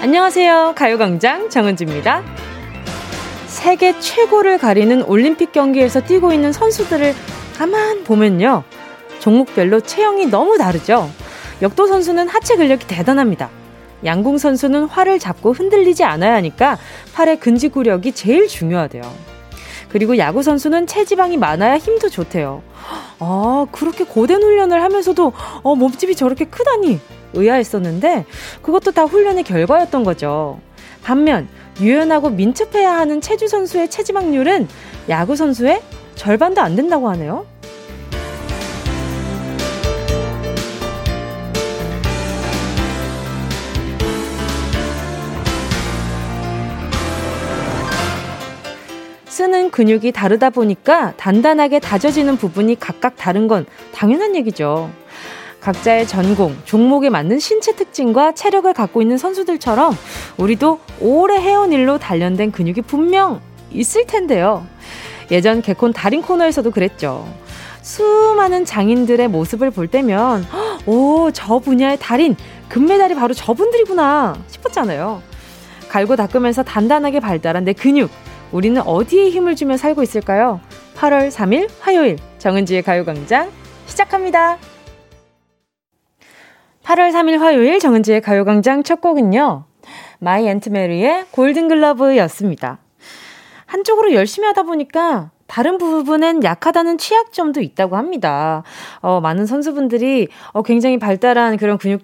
안녕하세요. 가요광장 정은지입니다. 세계 최고를 가리는 올림픽 경기에서 뛰고 있는 선수들을 가만 보면요. 종목별로 체형이 너무 다르죠. 역도 선수는 하체 근력이 대단합니다. 양궁 선수는 활을 잡고 흔들리지 않아야 하니까 팔의 근지구력이 제일 중요하대요. 그리고 야구 선수는 체지방이 많아야 힘도 좋대요. 아, 그렇게 고된 훈련을 하면서도 어, 몸집이 저렇게 크다니 의아했었는데 그것도 다 훈련의 결과였던 거죠. 반면 유연하고 민첩해야 하는 체주 선수의 체지방률은 야구 선수의 절반도 안 된다고 하네요. 쓰는 근육이 다르다 보니까 단단하게 다져지는 부분이 각각 다른 건 당연한 얘기죠. 각자의 전공, 종목에 맞는 신체 특징과 체력을 갖고 있는 선수들처럼 우리도 오래 해온 일로 단련된 근육이 분명 있을 텐데요. 예전 개콘 달인 코너에서도 그랬죠. 수많은 장인들의 모습을 볼 때면, 오, 저 분야의 달인, 금메달이 바로 저분들이구나 싶었잖아요. 갈고 닦으면서 단단하게 발달한 내 근육. 우리는 어디에 힘을 주며 살고 있을까요? 8월 3일 화요일 정은지의 가요광장 시작합니다. 8월 3일 화요일 정은지의 가요광장 첫 곡은요. 마이 앤트 메리의 골든글러브였습니다. 한쪽으로 열심히 하다 보니까 다른 부분엔 약하다는 취약점도 있다고 합니다. 어, 많은 선수분들이 어, 굉장히 발달한 그런 근육,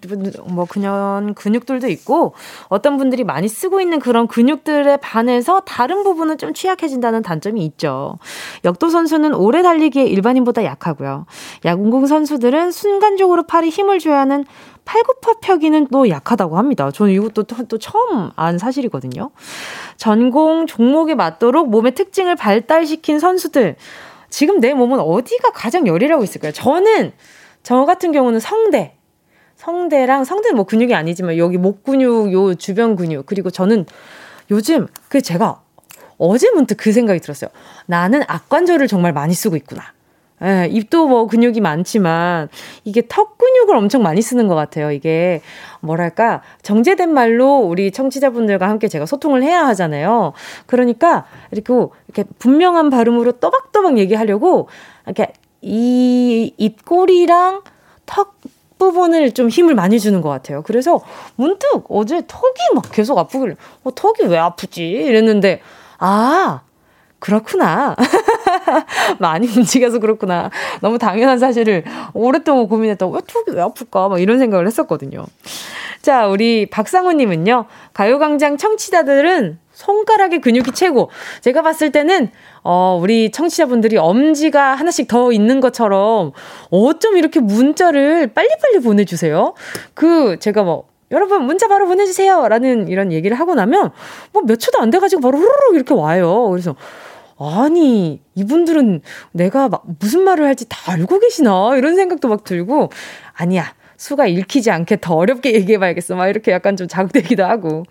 뭐, 그냥 근육들도 있고, 어떤 분들이 많이 쓰고 있는 그런 근육들에 반해서 다른 부분은 좀 취약해진다는 단점이 있죠. 역도 선수는 오래 달리기에 일반인보다 약하고요. 야구공 선수들은 순간적으로 팔에 힘을 줘야 하는 팔굽혀펴기는 또 약하다고 합니다. 저는 이것도 또, 또 처음 안 사실이거든요. 전공 종목에 맞도록 몸의 특징을 발달시킨 선수들. 지금 내 몸은 어디가 가장 열이라고 있을까요? 저는 저 같은 경우는 성대. 성대랑 성대는 뭐 근육이 아니지만 여기 목 근육, 요 주변 근육 그리고 저는 요즘 그 제가 어제 문득 그 생각이 들었어요. 나는 악관절을 정말 많이 쓰고 있구나. 예, 입도 뭐 근육이 많지만 이게 턱 근육을 엄청 많이 쓰는 것 같아요. 이게 뭐랄까 정제된 말로 우리 청취자분들과 함께 제가 소통을 해야 하잖아요. 그러니까 이렇게 이렇게 분명한 발음으로 또박또박 얘기하려고 이렇게 이 입꼬리랑 턱 부분을 좀 힘을 많이 주는 것 같아요. 그래서 문득 어제 턱이 막 계속 아프길래 어, 턱이 왜 아프지? 이랬는데 아 그렇구나. 많이 움직여서 그렇구나. 너무 당연한 사실을 오랫동안 고민했다. 왜 턱이 왜 아플까? 막 이런 생각을 했었거든요. 자, 우리 박상우님은요. 가요광장 청취자들은 손가락의 근육이 최고. 제가 봤을 때는, 어, 우리 청취자분들이 엄지가 하나씩 더 있는 것처럼 어쩜 이렇게 문자를 빨리빨리 보내주세요? 그, 제가 뭐, 여러분 문자 바로 보내주세요 라는 이런 얘기를 하고 나면 뭐 몇 초도 안 돼가지고 바로 후루룩 이렇게 와요. 그래서 아니, 이분들은 내가 막 무슨 말을 할지 다 알고 계시나? 이런 생각도 막 들고, 아니야. 수가 읽히지 않게 더 어렵게 얘기해봐야겠어. 막 이렇게 약간 좀 자극되기도 하고.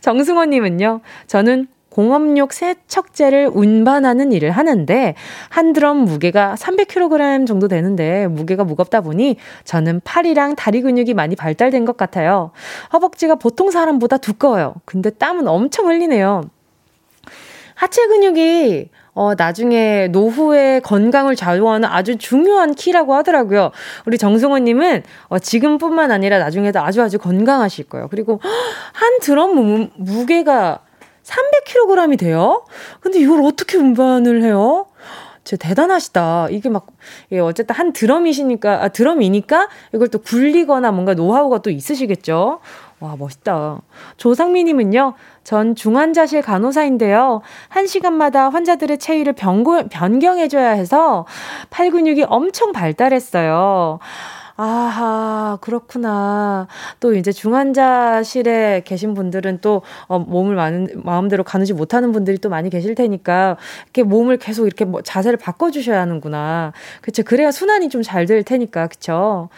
정승호님은요, 저는 공업용 세척제를 운반하는 일을 하는데 한 드럼 무게가 300kg 정도 되는데 무게가 무겁다 보니 저는 팔이랑 다리 근육이 많이 발달된 것 같아요. 허벅지가 보통 사람보다 두꺼워요. 근데 땀은 엄청 흘리네요. 하체 근육이 어, 나중에 노후의 건강을 좌우하는 아주 중요한 키라고 하더라고요. 우리 정승호님은 어, 지금뿐만 아니라 나중에도 아주 아주 건강하실 거예요. 그리고 한 드럼 무, 무게가 300kg이 돼요? 근데 이걸 어떻게 운반을 해요? 진짜 대단하시다. 이게 막, 예, 어쨌든 한 드럼이시니까, 아, 드럼이니까 이걸 또 굴리거나 뭔가 노하우가 또 있으시겠죠? 와, 멋있다. 조상미님은요, 전 중환자실 간호사인데요. 한 시간마다 환자들의 체위를 변고, 변경해줘야 해서 팔 근육이 엄청 발달했어요. 아하, 그렇구나. 또 이제 중환자실에 계신 분들은 또 어, 몸을 많은, 마음대로 가누지 못하는 분들이 또 많이 계실 테니까 이렇게 몸을 계속 이렇게 뭐 자세를 바꿔주셔야 하는구나. 그쵸. 그래야 순환이 좀 잘 될 테니까. 그쵸.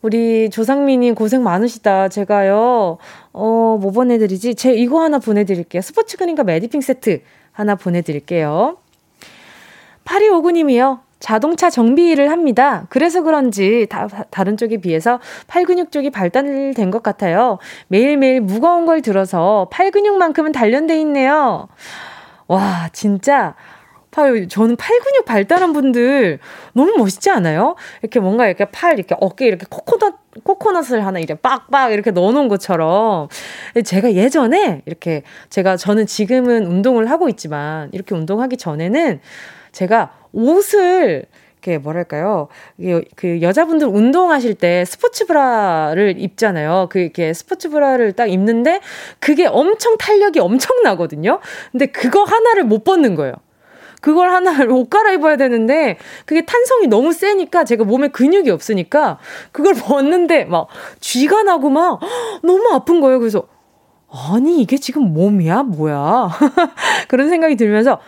우리 조상민님 고생 많으시다. 제가요, 어, 뭐 보내드리지? 제 이거 하나 보내드릴게요. 스포츠 크림과 매디핑 세트 하나 보내드릴게요. 8259님이요. 자동차 정비 일을 합니다. 그래서 그런지 다, 다른 쪽에 비해서 팔 근육 쪽이 발달된 것 같아요. 매일매일 무거운 걸 들어서 팔 근육만큼은 단련돼 있네요. 와, 진짜 팔, 저는 팔 근육 발달한 분들 너무 멋있지 않아요? 이렇게 뭔가 이렇게 팔, 이렇게 어깨 이렇게 코코넛, 코코넛을 하나 이렇게 빡빡 이렇게 넣어놓은 것처럼. 제가 예전에 이렇게 제가 저는 지금은 운동을 하고 있지만 이렇게 운동하기 전에는 제가 옷을 이렇게 뭐랄까요? 그 여자분들 운동하실 때 스포츠 브라를 입잖아요. 그 이렇게 스포츠 브라를 딱 입는데 그게 엄청 탄력이 엄청 나거든요. 근데 그거 하나를 못 벗는 거예요. 그걸 하나 옷 갈아입어야 되는데 그게 탄성이 너무 세니까 제가 몸에 근육이 없으니까 그걸 벗는데 막 쥐가 나고 막 너무 아픈 거예요. 그래서 아니 이게 지금 몸이야 뭐야 그런 생각이 들면서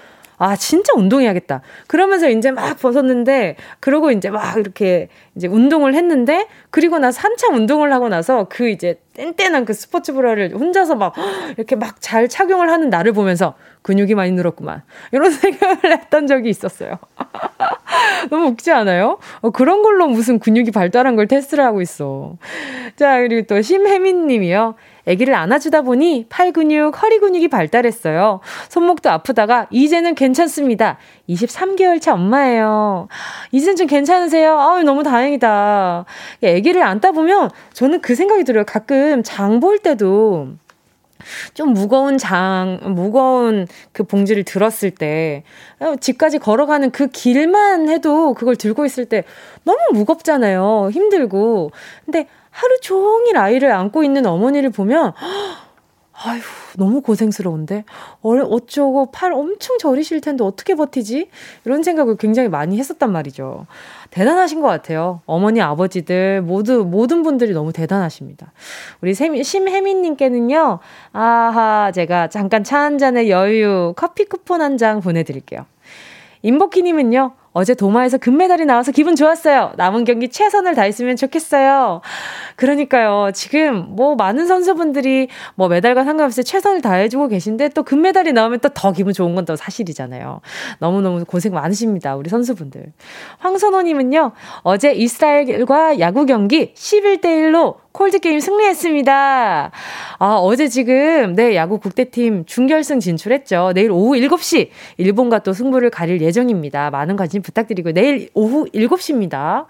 아, 진짜 운동해야겠다. 그러면서 이제 막 벗었는데, 그러고 이제 막 이렇게 이제 운동을 했는데, 그리고 나서 한참 운동을 하고 나서 그 이제 뗀뗀한 그 스포츠 브라를 혼자서 막 이렇게 막 잘 착용을 하는 나를 보면서 근육이 많이 늘었구만. 이런 생각을 했던 적이 있었어요. 너무 웃지 않아요? 어, 그런 걸로 무슨 근육이 발달한 걸 테스트를 하고 있어. 자, 그리고 또 심혜민 님이요. 아기를 안아주다 보니 팔 근육, 허리 근육이 발달했어요. 손목도 아프다가 이제는 괜찮습니다. 23개월 차 엄마예요. 이젠 좀 괜찮으세요? 아유, 너무 다행 이다. 아기를 안다 보면 저는 그 생각이 들어요. 가끔 장 볼 때도 좀 무거운 장, 무거운 그 봉지를 들었을 때, 어, 집까지 걸어가는 그 길만 해도 그걸 들고 있을 때 너무 무겁잖아요. 힘들고. 근데 하루 종일 아이를 안고 있는 어머니를 보면, 아휴, 너무 고생스러운데? 어, 어쩌고 팔 엄청 저리실 텐데 어떻게 버티지? 이런 생각을 굉장히 많이 했었단 말이죠. 대단하신 것 같아요. 어머니, 아버지들, 모두, 모든 분들이 너무 대단하십니다. 우리 심혜민님께는요, 아하, 제가 잠깐 차 한 잔의 여유, 커피 쿠폰 한 장 보내드릴게요. 임복희님은요, 어제 도마에서 금메달이 나와서 기분 좋았어요. 남은 경기 최선을 다했으면 좋겠어요. 그러니까요. 지금 뭐 많은 선수분들이 뭐 메달과 상관없이 최선을 다해주고 계신데 또 금메달이 나오면 또 더 기분 좋은 건 또 사실이잖아요. 너무너무 고생 많으십니다. 우리 선수분들. 황선호님은요. 어제 이스라엘과 야구 경기 11대1로 콜드게임 승리했습니다. 아, 어제 지금, 네, 야구 국대팀 준결승 진출했죠. 내일 오후 7시, 일본과 또 승부를 가릴 예정입니다. 많은 관심 부탁드리고, 내일 오후 7시입니다.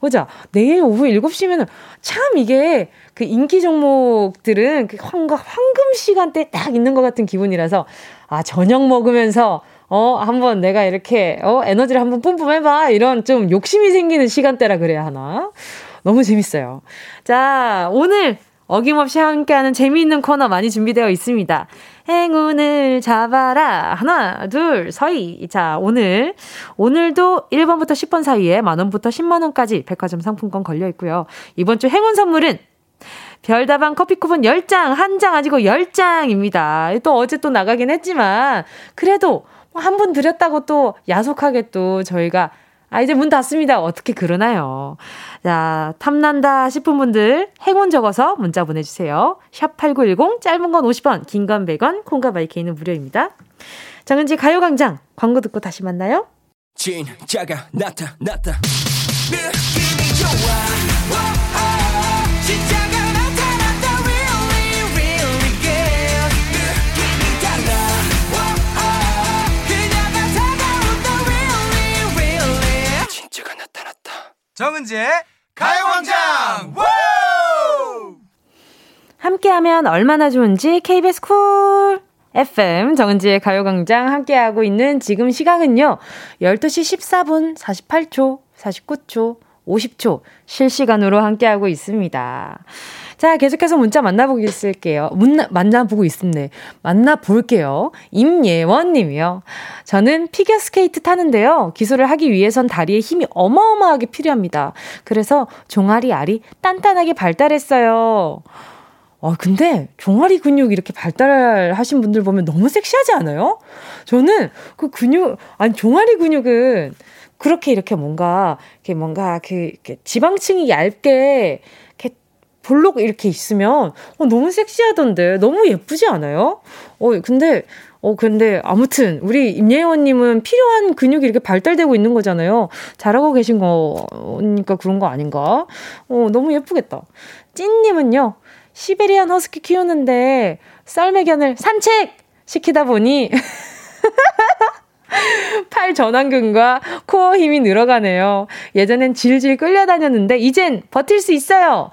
보자. 내일 오후 7시면은 참 이게 그 인기 종목들은 그 황금, 황금 시간대 딱 있는 것 같은 기분이라서, 아, 저녁 먹으면서 어, 한번 내가 이렇게, 어, 에너지를 한번 뿜뿜 해봐. 이런 좀 욕심이 생기는 시간대라 그래야 하나? 너무 재밌어요. 자, 오늘 어김없이 함께하는 재미있는 코너 많이 준비되어 있습니다. 행운을 잡아라. 하나, 둘, 서희. 자, 오늘, 오늘도 1번부터 10번 사이에 만원부터 10만원까지 백화점 상품권 걸려 있고요. 이번 주 행운 선물은 별다방 커피 쿠폰 10장, 한 장 아니고 10장입니다. 또 어제 또 나가긴 했지만, 그래도 한 분 드렸다고 또 야속하게 또 저희가 아, 이제 문 닫습니다. 어떻게 그러나요? 자, 탐난다 싶은 분들 행운 적어서 문자 보내주세요. 샵8910, 짧은 건 50원, 긴 건 100원, 콩과 마이케이는 무료입니다. 정은지 가요광장, 광고 듣고 다시 만나요. 진짜가 나타났다. 느낌이 좋아. 정은지의 가요광장! 함께하면 얼마나 좋은지 KBS 쿨 FM 정은지의 가요광장 함께하고 있는 지금 시각은요 12시 14분 48초 49초 50초 실시간으로 함께하고 있습니다. 자, 계속해서 문자 만나보겠을게요. 문나, 만나보고 있습니다. 만나볼게요. 임예원 님이요. 저는 피겨스케이트 타는데요. 기술을 하기 위해선 다리에 힘이 어마어마하게 필요합니다. 그래서 종아리 알이 단단하게 발달했어요. 어, 근데 종아리 근육 이렇게 발달하신 분들 보면 너무 섹시하지 않아요? 저는 그 근육, 아니, 종아리 근육은 그렇게 이렇게 뭔가, 이렇게 뭔가 그, 이렇게 지방층이 얇게 볼록 이렇게 있으면 어, 너무 섹시하던데 너무 예쁘지 않아요? 어 근데 어 근데 아무튼 우리 임예원님은 필요한 근육이 이렇게 발달되고 있는 거잖아요. 잘하고 계신 거니까 그런 거 아닌가? 어 너무 예쁘겠다. 찐님은요 시베리안 허스키 키우는데 썰매견을 산책 시키다 보니 팔 전완근과 코어 힘이 늘어가네요. 예전엔 질질 끌려다녔는데 이젠 버틸 수 있어요.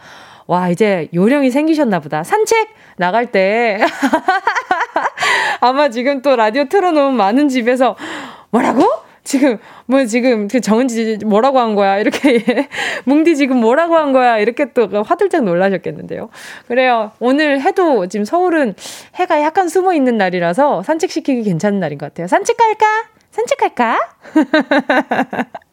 와, 이제 요령이 생기셨나 보다. 산책 나갈 때 아마 지금 또 라디오 틀어놓은 많은 집에서 뭐라고? 지금 뭐 지금 그 정은지 뭐라고 한 거야 이렇게 뭉디 지금 뭐라고 한 거야 이렇게 또 화들짝 놀라셨겠는데요. 그래요. 오늘 해도 지금 서울은 해가 약간 숨어 있는 날이라서 산책 시키기 괜찮은 날인 것 같아요. 산책 갈까? 산책할까?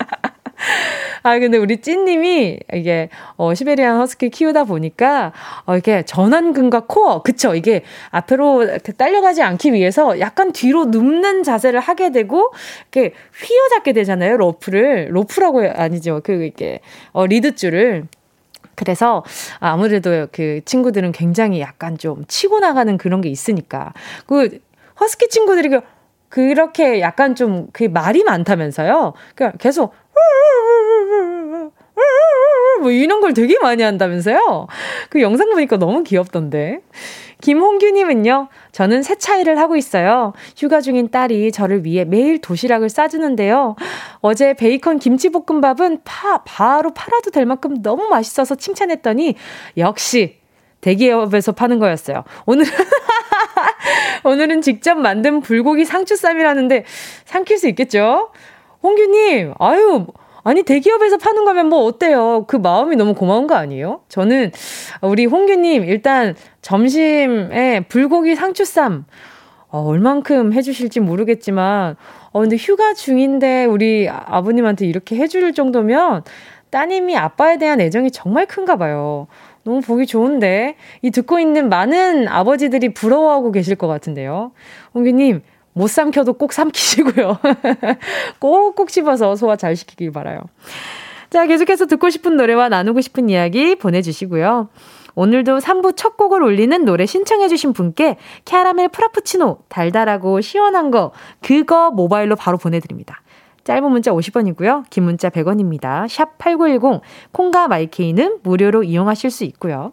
아, 근데 우리 찐님이 이게, 어, 시베리안 허스키 키우다 보니까, 어, 이게 전완근과 코어, 그쵸? 이게 앞으로 딸려가지 않기 위해서 약간 뒤로 눕는 자세를 하게 되고, 이렇게 휘어잡게 되잖아요, 로프를. 로프라고 아니죠. 그, 이게, 어, 리드줄을. 그래서 아무래도 그 친구들은 굉장히 약간 좀 치고 나가는 그런 게 있으니까. 그, 허스키 친구들이 그 그렇게 약간 좀 그 말이 많다면서요. 그러니까 계속 뭐 이런 걸 되게 많이 한다면서요. 그 영상 보니까 너무 귀엽던데. 김홍규님은요, 저는 세차 일을 하고 있어요. 휴가 중인 딸이 저를 위해 매일 도시락을 싸주는데요. 어제 베이컨 김치볶음밥은 파, 바로 팔아도 될 만큼 너무 맛있어서 칭찬했더니, 역시 대기업에서 파는 거였어요. 오늘 오늘은 직접 만든 불고기 상추쌈이라는데 삼킬 수 있겠죠? 홍규님, 아유, 아니, 대기업에서 파는 거면 뭐 어때요? 그 마음이 너무 고마운 거 아니에요? 저는 우리 홍규님, 일단 점심에 불고기 상추쌈, 어, 얼만큼 해주실지 모르겠지만, 어, 근데 휴가 중인데 우리 아버님한테 이렇게 해줄 정도면 따님이 아빠에 대한 애정이 정말 큰가 봐요. 너무 보기 좋은데 이 듣고 있는 많은 아버지들이 부러워하고 계실 것 같은데요. 홍규님 못 삼켜도 꼭 삼키시고요. 꼭꼭 씹어서 소화 잘 시키길 바라요. 자, 계속해서 듣고 싶은 노래와 나누고 싶은 이야기 보내주시고요. 오늘도 3부 첫 곡을 올리는 노래 신청해주신 분께 캐러멜 프라푸치노 달달하고 시원한 거 그거 모바일로 바로 보내드립니다. 짧은 문자 50원이고요. 긴 문자 100원입니다. 샵 8910 콩과 마이케이는 무료로 이용하실 수 있고요.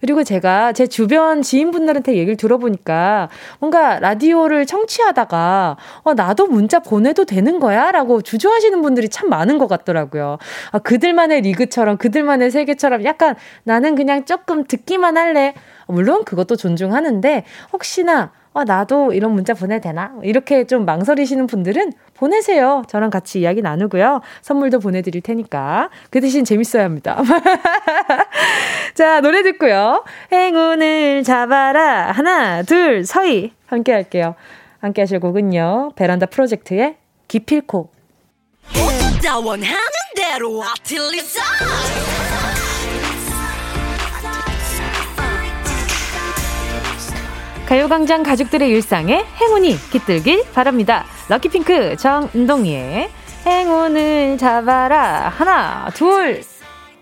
그리고 제가 제 주변 지인분들한테 얘기를 들어보니까 뭔가 라디오를 청취하다가 어, 나도 문자 보내도 되는 거야? 라고 주저하시는 분들이 참 많은 것 같더라고요. 아, 그들만의 리그처럼 그들만의 세계처럼 약간 나는 그냥 조금 듣기만 할래. 물론 그것도 존중하는데 혹시나 아, 나도 이런 문자 보내야 되나? 이렇게 좀 망설이시는 분들은 보내세요. 저랑 같이 이야기 나누고요. 선물도 보내드릴 테니까. 그 대신 재밌어야 합니다. 자, 노래 듣고요. 행운을 잡아라. 하나, 둘, 서희. 함께 할게요. 함께 하실 곡은요. 베란다 프로젝트의 기필코. 가요광장 가족들의 일상에 행운이 깃들길 바랍니다. 럭키핑크 정은동이의 행운을 잡아라. 하나, 둘,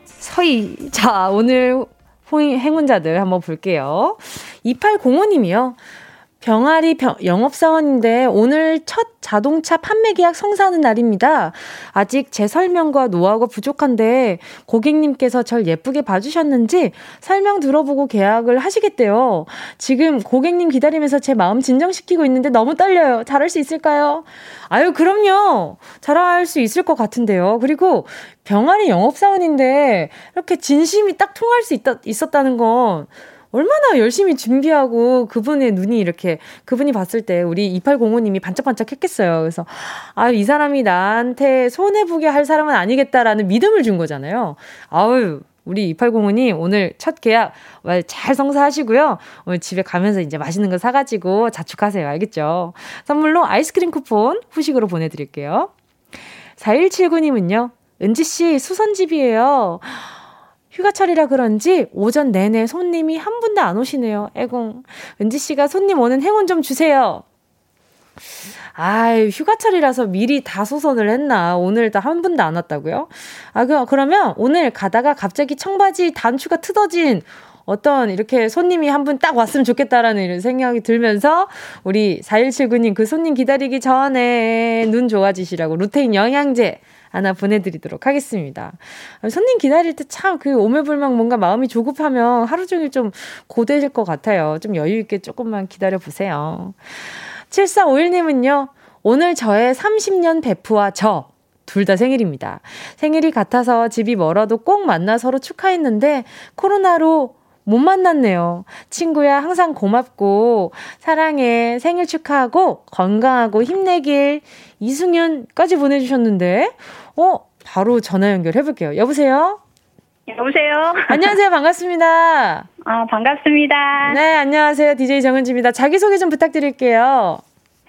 서희. 자, 오늘 행운자들 한번 볼게요. 2805님이요. 병아리 병, 영업사원인데 오늘 첫 자동차 판매 계약 성사하는 날입니다. 아직 제 설명과 노하우가 부족한데 고객님께서 절 예쁘게 봐주셨는지 설명 들어보고 계약을 하시겠대요. 지금 고객님 기다리면서 제 마음 진정시키고 있는데 너무 떨려요. 잘할 수 있을까요? 아유, 그럼요. 잘할 수 있을 것 같은데요. 그리고 병아리 영업사원인데 이렇게 진심이 딱 통할 수 있다, 있었다는 건 얼마나 열심히 준비하고 그분의 눈이 이렇게 그분이 봤을 때 우리 2805님이 반짝반짝 했겠어요. 그래서 아, 이 사람이 나한테 손해보게 할 사람은 아니겠다라는 믿음을 준 거잖아요. 아유, 우리 2805님 오늘 첫 계약 잘 성사하시고요. 오늘 집에 가면서 이제 맛있는 거 사가지고 자축하세요. 알겠죠? 선물로 아이스크림 쿠폰 후식으로 보내드릴게요. 4179님은요. 은지씨 수선집이에요. 휴가철이라 그런지 오전 내내 손님이 한 분도 안 오시네요. 애공. 은지 씨가 손님 오는 행운 좀 주세요. 아이, 휴가철이라서 미리 다 소선을 했나. 오늘 한 분도 안 왔다고요? 아, 그, 그러면 오늘 가다가 갑자기 청바지 단추가 트어진 어떤 이렇게 손님이 한 분 딱 왔으면 좋겠다라는 이런 생각이 들면서 우리 4179님 그 손님 기다리기 전에 눈 좋아지시라고 루테인 영양제 하나 보내드리도록 하겠습니다. 손님 기다릴 때 참 그 오매불망 뭔가 마음이 조급하면 하루 종일 좀 고되실 것 같아요. 좀 여유있게 조금만 기다려 보세요. 7451님은요, 오늘 저의 30년 베프와 저, 둘다 생일입니다. 생일이 같아서 집이 멀어도 꼭 만나 서로 축하했는데, 코로나로 못 만났네요. 친구야, 항상 고맙고, 사랑해, 생일 축하하고, 건강하고 힘내길, 이승윤까지 보내주셨는데, 어, 바로 전화 연결해볼게요. 여보세요? 여보세요? 안녕하세요. 반갑습니다. 아, 반갑습니다. 네, 안녕하세요. DJ 정은지입니다. 자기소개 좀 부탁드릴게요.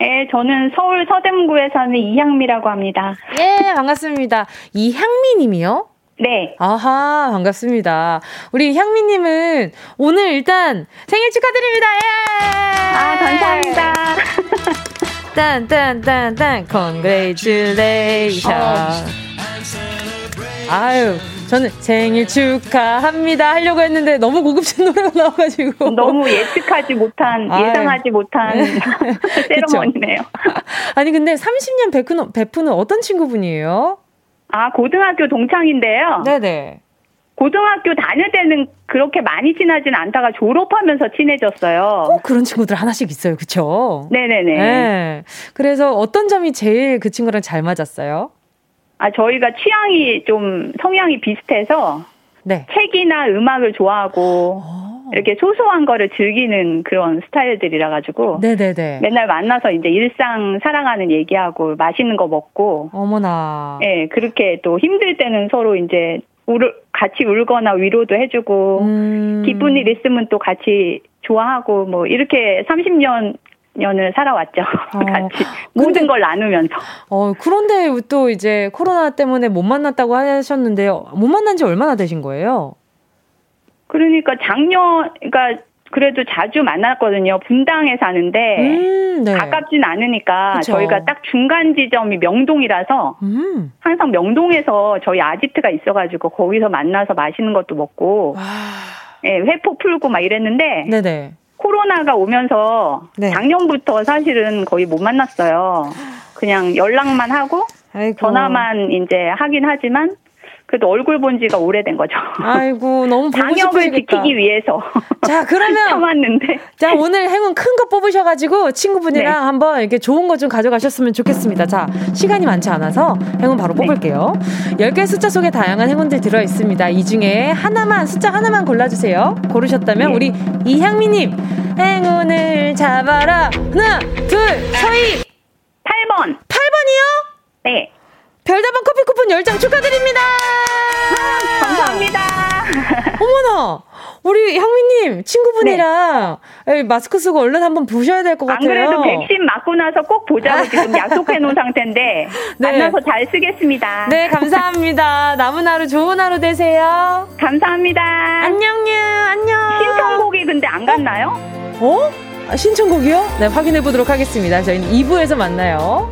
네, 저는 서울 서대문구에 사는 이향미라고 합니다. 예, 반갑습니다. 이향미 님이요? 네. 아하, 반갑습니다. 우리 향미님은 오늘 일단 생일 축하드립니다. 예! 아, 감사합니다. 딴, 딴, 딴, 딴, congratulations. 어. 아유, 저는 생일 축하합니다 하려고 했는데 너무 고급진 노래가 나와가지고. 너무 예측하지 못한, 아유. 예상하지 못한 세러머니네요. 아니, 근데 30년 베프는, 베프는 어떤 친구분이에요? 아, 고등학교 동창인데요. 네네. 고등학교 다닐 때는 그렇게 많이 친하진 않다가 졸업하면서 친해졌어요. 꼭 그런 친구들 하나씩 있어요. 그쵸? 네네네. 네. 그래서 어떤 점이 제일 그 친구랑 잘 맞았어요? 아, 저희가 취향이 좀 성향이 비슷해서 네. 책이나 음악을 좋아하고 오. 어. 이렇게 소소한 거를 즐기는 그런 스타일들이라 가지고 네네네. 맨날 만나서 이제 일상 살아가는 얘기하고 맛있는 거 먹고 어머나. 예, 네, 그렇게 또 힘들 때는 서로 이제 울 같이 울거나 위로도 해주고 음. 기쁜 일 있으면 또 같이 좋아하고 뭐 이렇게 30년 년을 살아왔죠. 어. 같이 모든 걸 나누면서. 어 그런데 또 이제 코로나 때문에 못 만났다고 하셨는데요. 못 만난 지 얼마나 되신 거예요? 그러니까 작년, 그러니까 그래도 자주 만났거든요. 분당에 사는데 음, 네. 가깝진 않으니까 그쵸. 저희가 딱 중간 지점이 명동이라서 음. 항상 명동에서 저희 아지트가 있어가지고 거기서 만나서 맛있는 것도 먹고 예, 네, 회포 풀고 막 이랬는데 네네. 코로나가 오면서 네. 작년부터 사실은 거의 못 만났어요. 그냥 연락만 하고 아이고. 전화만 이제 하긴 하지만 그래도 얼굴 본 지가 오래된 거죠. 아이고 너무 보고 싶으시겠다. 지키기 위해서. 자 그러면 참았는데. 자 오늘 행운 큰 거 뽑으셔가지고 친구분이랑 네. 한번 이렇게 좋은 거 좀 가져가셨으면 좋겠습니다. 자 시간이 많지 않아서 행운 바로 네. 뽑을게요. 네. 10개 숫자 속에 다양한 행운들 들어 있습니다. 이 중에 하나만 숫자 하나만 골라주세요. 고르셨다면 네. 우리 이향미님 행운을 잡아라. 하나 둘 서희. 8번. 8번이요? 네. 별다방 커피 쿠폰 10장 축하드립니다. 아, 감사합니다. 어머나. 우리 향미님 친구분이랑 네. 마스크 쓰고 얼른 한번 보셔야 될 것 같아요. 안 그래도 백신 맞고 나서 꼭 보자고 지금 약속해 놓은 상태인데 네. 만나서 잘 쓰겠습니다. 네 감사합니다. 남은 하루 좋은 하루 되세요. 감사합니다. 안녕요 안녕. 신청곡이 근데 안 갔나요? 어? 아, 신청곡이요? 네 확인해 보도록 하겠습니다. 저희는 2부에서 만나요.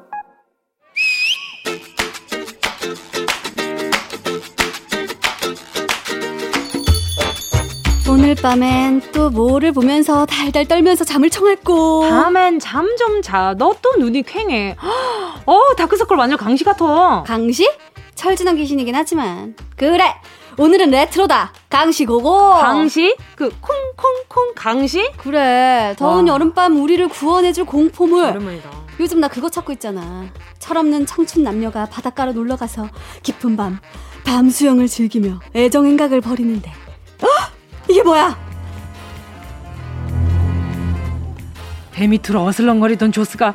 오늘 밤엔 또 뭐를 보면서 달달 떨면서 잠을 청했고. 밤엔 잠 좀 자. 너 또 눈이 퀭해. 어, 다크서클 완전 강시 같아. 강시? 철진한 귀신이긴 하지만. 그래! 오늘은 레트로다. 강시 고고. 강시? 그 콩콩콩 강시? 그래. 더운 와. 여름밤 우리를 구원해줄 공포물. 오랜만이다. 요즘 나 그거 찾고 있잖아. 철없는 청춘 남녀가 바닷가로 놀러 가서 깊은 밤, 밤 수영을 즐기며 애정 행각을 벌이는데. 이게 뭐야? 배 밑으로 어슬렁거리던 조스가 아!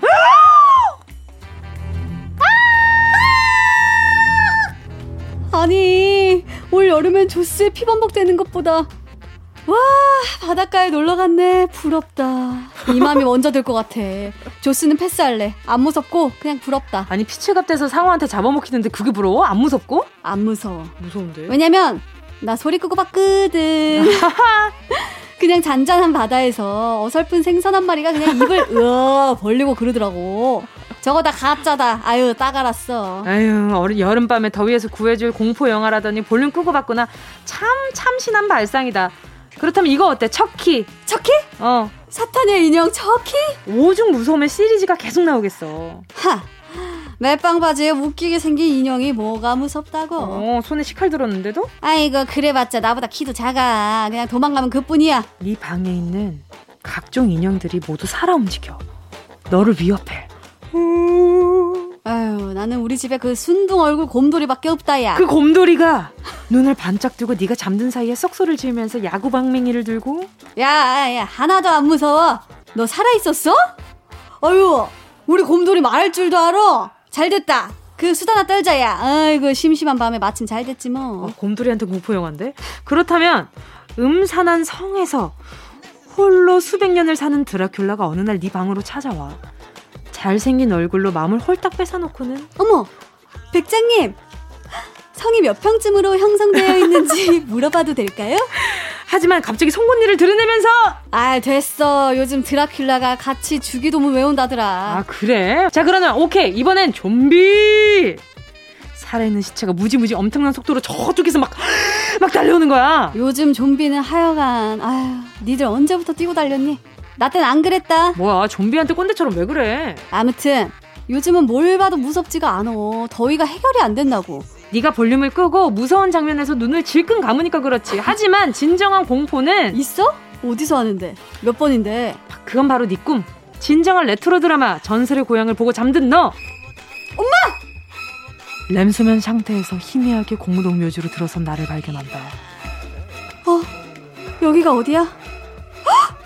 아! 아니 올 여름엔 조스의 피범벅 되는 것보다 와 바닷가에 놀러 갔네. 부럽다. 이 마음이 먼저 들 것 같아. 조스는 패스할래. 안 무섭고 그냥 부럽다. 아니 피칠갑 돼서 상어한테 잡아먹히는데 그게 부러워? 안 무섭고? 안 무서워. 무서운데? 왜냐면 나 소리 끄고 봤거든 그냥 잔잔한 바다에서 어설픈 생선 한 마리가 그냥 입을 으어 벌리고 그러더라고 저거 다 가짜다. 아유, 딱 알았어. 아유, 여름밤에 더위에서 구해줄 공포 영화라더니 볼륨 끄고 봤구나. 참 참신한 발상이다. 그렇다면 이거 어때? 척키. 척키? 어. 사탄의 인형 척키? 오중 무서움의 시리즈가 계속 나오겠어. 하. 멜빵 바지에 웃기게 생긴 인형이 뭐가 무섭다고? 어, 손에 식칼 들었는데도? 아이고, 그래봤자 나보다 키도 작아. 그냥 도망가면 그뿐이야. 네 방에 있는 각종 인형들이 모두 살아 움직여. 너를 위협해. 아유, 나는 우리 집에 그 순둥 얼굴 곰돌이밖에 없다, 야. 그 곰돌이가 눈을 반짝 뜨고 네가 잠든 사이에 썩소를 지으면서 야구 방맹이를 들고 야, 야, 하나도 안 무서워. 너 살아 있었어? 아유, 우리 곰돌이 말할 줄도 알아. 잘 됐다. 그 수다나 떨자야. 아이고, 심심한 밤에 마침 잘 됐지 뭐. 어, 곰돌이한테 공포 영화인데? 그렇다면 음산한 성에서 홀로 수백 년을 사는 드라큘라가 어느 날 네 방으로 찾아와. 잘생긴 얼굴로 마음을 홀딱 뺏어놓고는 어머, 백장님 성이 몇 평쯤으로 형성되어 있는지 물어봐도 될까요? 하지만 갑자기 송곳니를 드러내면서 아 됐어. 요즘 드라큘라가 같이 주기도문 외운다더라. 아 그래? 자 그러면 오케이. 이번엔 좀비! 살아있는 시체가 무지무지 엄청난 속도로 저쪽에서 막, 막 달려오는 거야. 요즘 좀비는 하여간 아휴 니들 언제부터 뛰고 달렸니? 나 땐 안 그랬다. 뭐야 좀비한테 꼰대처럼 왜 그래? 아무튼 요즘은 뭘 봐도 무섭지가 않아 더위가 해결이 안 된다고 네가 볼륨을 끄고 무서운 장면에서 눈을 질끈 감으니까 그렇지. 하지만 진정한 공포는 있어? 어디서 하는데? 몇 번인데? 그건 바로 네 꿈. 진정한 레트로 드라마 전설의 고향을 보고 잠든 너. 엄마! 램수면 상태에서 희미하게 공동 묘지로 들어선 나를 발견한다. 어, 여기가 어디야? 헉!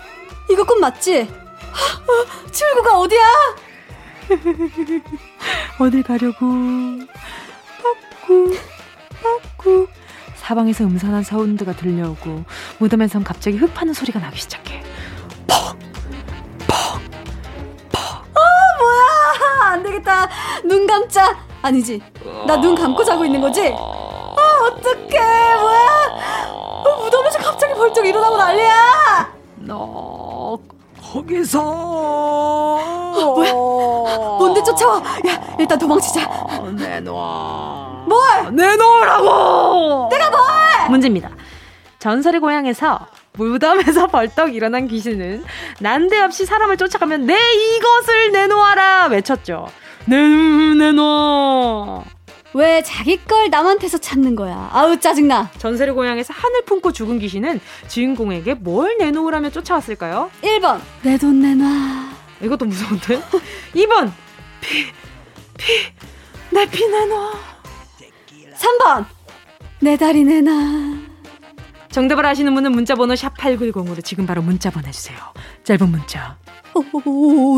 이거 꿈 맞지? 어, 출구가 어디야? 어딜 가려고? 꾹, 꾹. 사방에서 음산한 사운드가 들려오고 무덤에선 갑자기 흙 파는 소리가 나기 시작해. 퍽, 퍽, 퍽. 어, 뭐야? 안 되겠다. 눈 감자. 아니지. 나 눈 감고 자고 있는 거지? 아, 어떡해. 뭐야? 어, 무덤에서 갑자기 벌쩍 일어나고 난리야. 너 거기서 어, 뭐야? 뭔데 쫓아와? 야, 일단 도망치자. 어, 내놔. 뭘? 내놓으라고! 내가 뭘? 문제입니다. 전설의 고향에서 무덤에서 벌떡 일어난 귀신은 난데없이 사람을 쫓아가면 내 이것을 내놓아라 외쳤죠. 내, 내놔. 왜 자기 걸 남한테서 찾는 거야? 아우 짜증나. 전설의 고향에서 하늘 품고 죽은 귀신은 주인공에게 뭘 내놓으라며 쫓아왔을까요? 1번 내 돈 내놔. 이것도 무서운데? 2번 피, 피, 내 피 내놔. 3번 내 다리 내놔. 정답을 아시는 분은 문자 번호 샵 8910으로 지금 바로 문자 보내주세요. 짧은 문자. 오,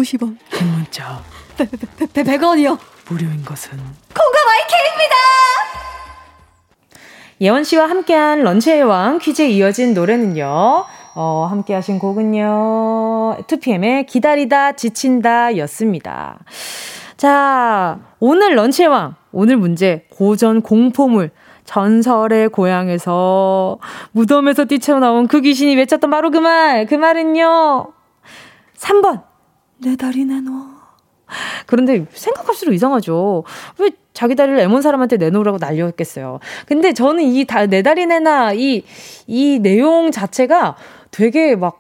50원. 긴 문자. 100원이요. 무료인 것은. 공감 IK입니다! 예원 씨와 함께한 런치의 왕 퀴즈에 이어진 노래는요. 어, 함께 하신 곡은요. 2PM의 기다리다 지친다 였습니다. 자, 오늘 런치의 왕. 오늘 문제 고전 공포물 전설의 고향에서 무덤에서 뛰쳐나온 그 귀신이 외쳤던 바로 그 말. 그 말은요. 3번. 내 다리 내놔. 그런데 생각할수록 이상하죠. 왜 자기 다리를 애몬 사람한테 내놓으라고 난리였겠어요. 근데 저는 이내 다리 내나 이, 이 내용 자체가 되게 막,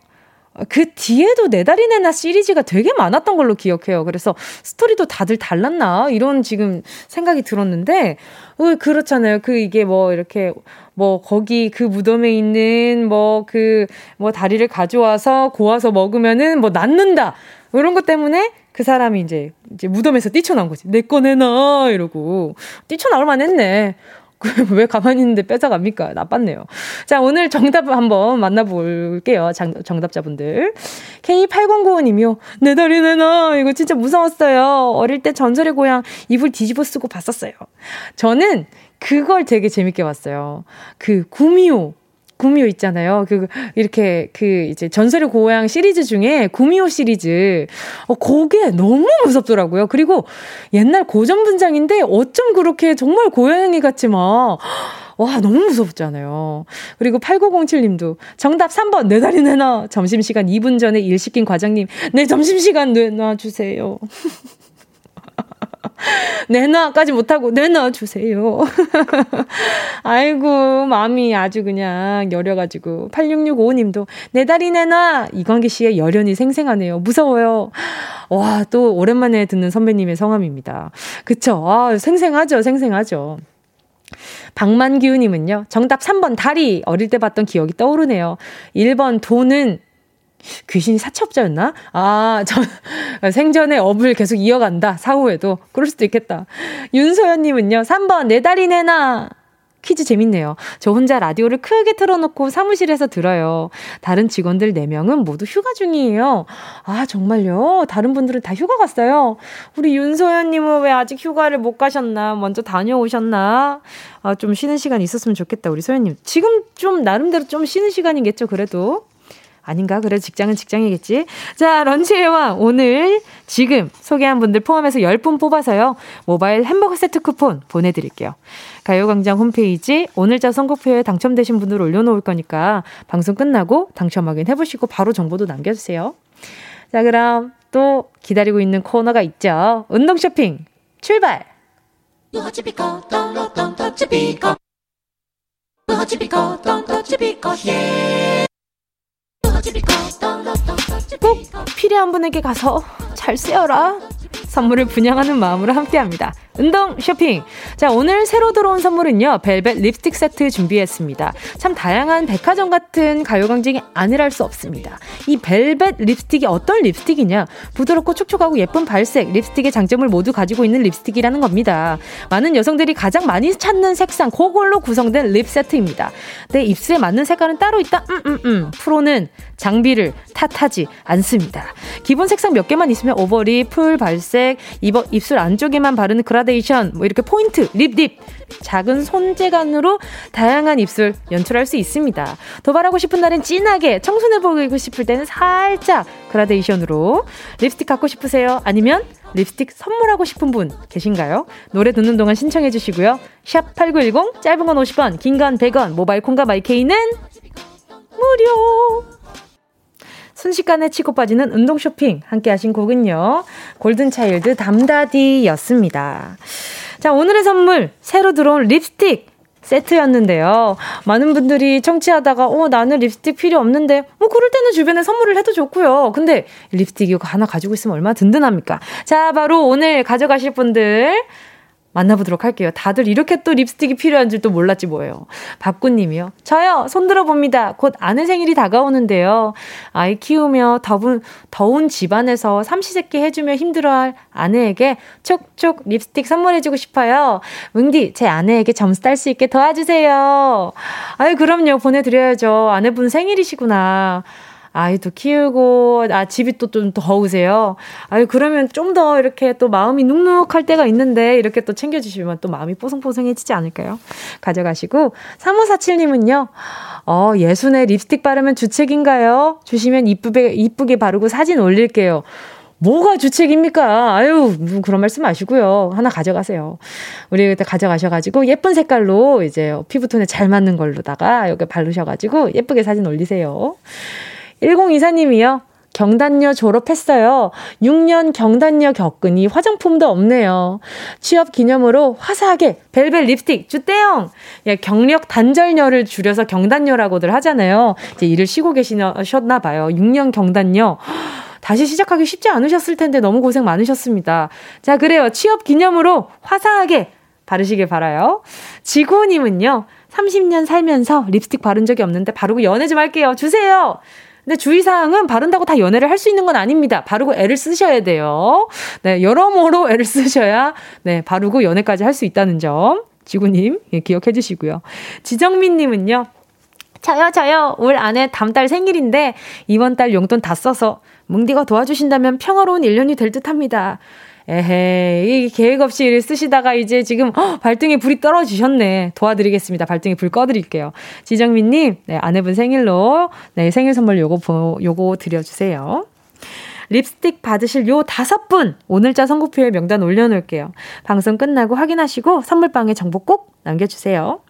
그 뒤에도 내 다리 내나 시리즈가 되게 많았던 걸로 기억해요. 그래서 스토리도 다들 달랐나? 이런 지금 생각이 들었는데, 어, 그렇잖아요. 그 이게 뭐 이렇게 뭐 거기 그 무덤에 있는 뭐 그뭐 다리를 가져와서 고아서 먹으면은 뭐 낫는다. 이런 것 때문에 그 사람이 이제, 이제 무덤에서 뛰쳐나온 거지. 내거 내놔! 이러고. 뛰쳐나올 만 했네. 왜 가만히 있는데 뺏어갑니까? 나빴네요. 자, 오늘 정답 한번 만나볼게요. 장, 정답자분들. K8095님이요. 내 다리 내놔. 이거 진짜 무서웠어요. 어릴 때 전설의 고향 이불 뒤집어 쓰고 봤었어요. 저는 그걸 되게 재밌게 봤어요. 그 구미호. 구미호 있잖아요. 그, 이렇게, 그, 이제 전설의 고향 시리즈 중에 구미호 시리즈. 어, 그게 너무 무섭더라고요. 그리고 옛날 고전 분장인데 어쩜 그렇게 정말 고양이 같이 막, 와, 너무 무섭잖아요. 그리고 8907님도 정답 3번, 내 다리 내놔. 점심시간 2분 전에 일 시킨 과장님, 내 점심시간 내놔주세요. 내놔까지 못하고 내놔주세요. 아이고, 마음이 아주 그냥 여려가지고. 8665님도 내 다리 내놔! 이광기 씨의 열연이 생생하네요. 무서워요. 와, 또 오랜만에 듣는 선배님의 성함입니다. 그쵸? 아, 생생하죠, 생생하죠. 박만기우님은요, 정답 3번 다리. 어릴 때 봤던 기억이 떠오르네요. 1번 돈은 귀신이 사채업자였나? 아, 저, 생전에 업을 계속 이어간다. 사후에도. 그럴 수도 있겠다. 윤소연님은요, 3번, 내 다리 내놔. 퀴즈 재밌네요. 저 혼자 라디오를 크게 틀어놓고 사무실에서 들어요. 다른 직원들 4명은 모두 휴가 중이에요. 아, 정말요? 다른 분들은 다 휴가 갔어요. 우리 윤소연님은 왜 아직 휴가를 못 가셨나? 먼저 다녀오셨나? 아, 좀 쉬는 시간 있었으면 좋겠다, 우리 소연님. 지금 좀 나름대로 좀 쉬는 시간이겠죠, 그래도? 아닌가? 그래 직장은 직장이겠지. 자, 런치의 왕 오늘 지금 소개한 분들 포함해서 10분 뽑아서요. 모바일 햄버거 세트 쿠폰 보내드릴게요. 가요광장 홈페이지 오늘자 선곡표에 당첨되신 분들 올려놓을 거니까 방송 끝나고 당첨 확인해보시고 바로 정보도 남겨주세요. 자, 그럼 또 기다리고 있는 코너가 있죠. 운동 쇼핑 출발! 꼭 필요한 분에게 가서 잘 쓰여라. 선물을 분양하는 마음으로 함께합니다. 운동 쇼핑. 자, 오늘 새로 들어온 선물은요, 벨벳 립스틱 세트 준비했습니다. 참 다양한 백화점 같은 가요광장이 아니랄 수 없습니다. 이 벨벳 립스틱이 어떤 립스틱이냐? 부드럽고 촉촉하고 예쁜 발색, 립스틱의 장점을 모두 가지고 있는 립스틱이라는 겁니다. 많은 여성들이 가장 많이 찾는 색상, 그걸로 구성된 lip 세트입니다. 내 입술에 맞는 색깔은 따로 있다? 음, 음, 음. 프로는 장비를 탓하지 않습니다. 기본 색상 몇 개만 있으면 over lip, full 발색, 입술 안쪽에만 바르는 gra gradation, 뭐 이렇게 포인트, lip lip, 작은 손재간으로 다양한 입술 연출할 수 있습니다. 도발하고 싶은 날은 진하게, 청순해 보이고 싶을 때는 살짝 그라데이션으로 립스틱 갖고 싶으세요? 아니면 립스틱 선물하고 싶은 분 계신가요? 노래 듣는 동안 신청해 주시고요. 샵 8910, 짧은 건 50원, 긴 건 100원, 모바일 콩과 마이케이는 무료! 순식간에 치고 빠지는 운동 쇼핑 함께 하신 곡은요. 골든차일드 담다디였습니다. 자, 오늘의 선물 새로 들어온 립스틱 세트였는데요. 많은 분들이 청취하다가 어 나는 립스틱 필요 없는데 뭐 그럴 때는 주변에 선물을 해도 좋고요. 근데 립스틱 이거 하나 가지고 있으면 얼마나 든든합니까? 자, 바로 오늘 가져가실 분들 만나보도록 할게요. 다들 이렇게 또 립스틱이 필요한 줄 또 몰랐지 뭐예요. 박구님이요. 저요, 손 들어 봅니다. 곧 아내 생일이 다가오는데요. 아이 키우며 더운, 더운 집안에서 삼시세끼 해주며 힘들어할 아내에게 촉촉 립스틱 선물해주고 싶어요. 뭉디, 제 아내에게 점수 딸 수 있게 도와주세요. 아유, 그럼요. 보내드려야죠. 아내분 생일이시구나. 아이도 키우고, 아, 집이 또 좀 더우세요. 아유, 그러면 좀 더 이렇게 또 마음이 눅눅할 때가 있는데, 이렇게 또 챙겨주시면 또 마음이 뽀송뽀송해지지 않을까요? 가져가시고, 3547님은요, 어, 예순에 립스틱 바르면 주책인가요? 주시면 이쁘게, 이쁘게 바르고 사진 올릴게요. 뭐가 주책입니까? 아유, 뭐 그런 말씀 마시고요. 하나 가져가세요. 우리 그때 가져가셔가지고 예쁜 색깔로 이제 피부톤에 잘 맞는 걸로다가 여기 바르셔가지고 예쁘게 사진 올리세요. 1024님이요. 경단녀 졸업했어요. 6년 경단녀 겪으니 화장품도 없네요. 취업 기념으로 화사하게 벨벳 립스틱 주대용! 예, 경력 단절녀를 줄여서 경단녀라고들 하잖아요. 이제 일을 쉬고 계시나 봐요. 6년 경단녀. 다시 시작하기 쉽지 않으셨을 텐데 너무 고생 많으셨습니다. 자, 그래요. 취업 기념으로 화사하게 바르시길 바라요. 지구님은요, 30년 살면서 립스틱 바른 적이 없는데 바르고 연애 좀 할게요. 주세요! 근데 주의사항은 바른다고 다 연애를 할 수 있는 건 아닙니다. 바르고 애를 쓰셔야 돼요. 네, 여러모로 애를 쓰셔야, 네, 바르고 연애까지 할 수 있다는 점 지구님, 예, 기억해 주시고요. 지정민님은요, 저요, 저요. 올 안에 다음 달 생일인데, 이번 달 용돈 다 써서, 뭉디가 도와주신다면 평화로운 1년이 될 듯 합니다. 에헤이, 계획 없이 일을 쓰시다가 이제 지금 허, 발등에 불이 떨어지셨네. 도와드리겠습니다. 발등에 불 꺼드릴게요. 지정민님, 네, 아내분 생일로, 네, 생일 선물 요거, 요거 드려주세요. 립스틱 받으실 요 다섯 분 오늘자 선곡표에 명단 올려놓을게요. 방송 끝나고 확인하시고 선물방에 정보 꼭 남겨주세요.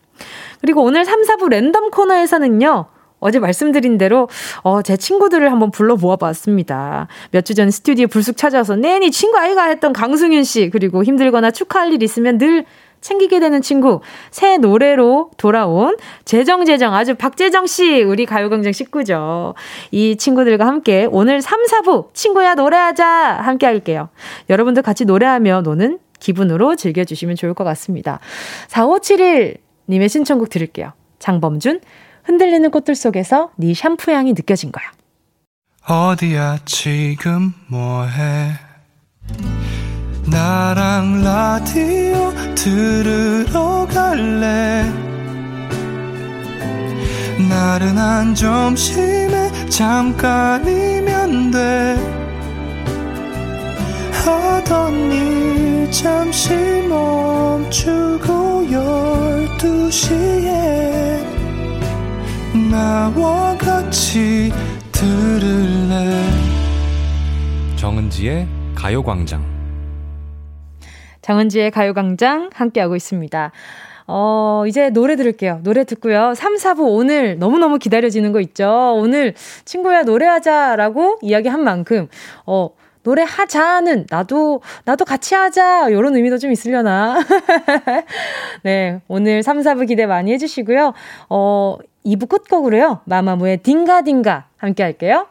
그리고 오늘 3, 4부 랜덤 코너에서는요. 어제 말씀드린 대로 어, 제 친구들을 한번 불러 모아봤습니다. 몇 주 전 스튜디오 불쑥 찾아와서 내니 친구 아이가 했던 강승윤 씨 그리고 힘들거나 축하할 일 있으면 늘 챙기게 되는 친구 새 노래로 돌아온 재정재정 아주 박재정 씨 우리 가요광장 식구죠. 이 친구들과 함께 오늘 3, 4부 친구야 노래하자 함께 할게요. 여러분들 같이 노래하며 노는 기분으로 즐겨주시면 좋을 것 같습니다. 4571 님의 신청곡 들을게요. 장범준 흔들리는 꽃들 속에서 네 샴푸 향이 느껴진 거야. 어디야 지금 뭐해? 나랑 라디오 들으러 갈래? 나른한 점심에 잠깐이면 돼. 하던 일 잠시 멈추고 열두 시에 나와 같이 들을래 정은지의 가요광장 정은지의 가요광장 함께하고 있습니다. 어, 이제 노래 들을게요. 노래 듣고요. 3, 4부 오늘 너무너무 기다려지는 거 있죠. 오늘 친구야 노래하자라고 이야기한 만큼, 어, 노래하자는 나도 나도 같이 하자 요런 의미도 좀 있으려나. 네, 오늘 3, 4부 기대 많이 해 주시고요. 어, 2부 끝곡으로요. 마마무의 딩가딩가 함께 할게요.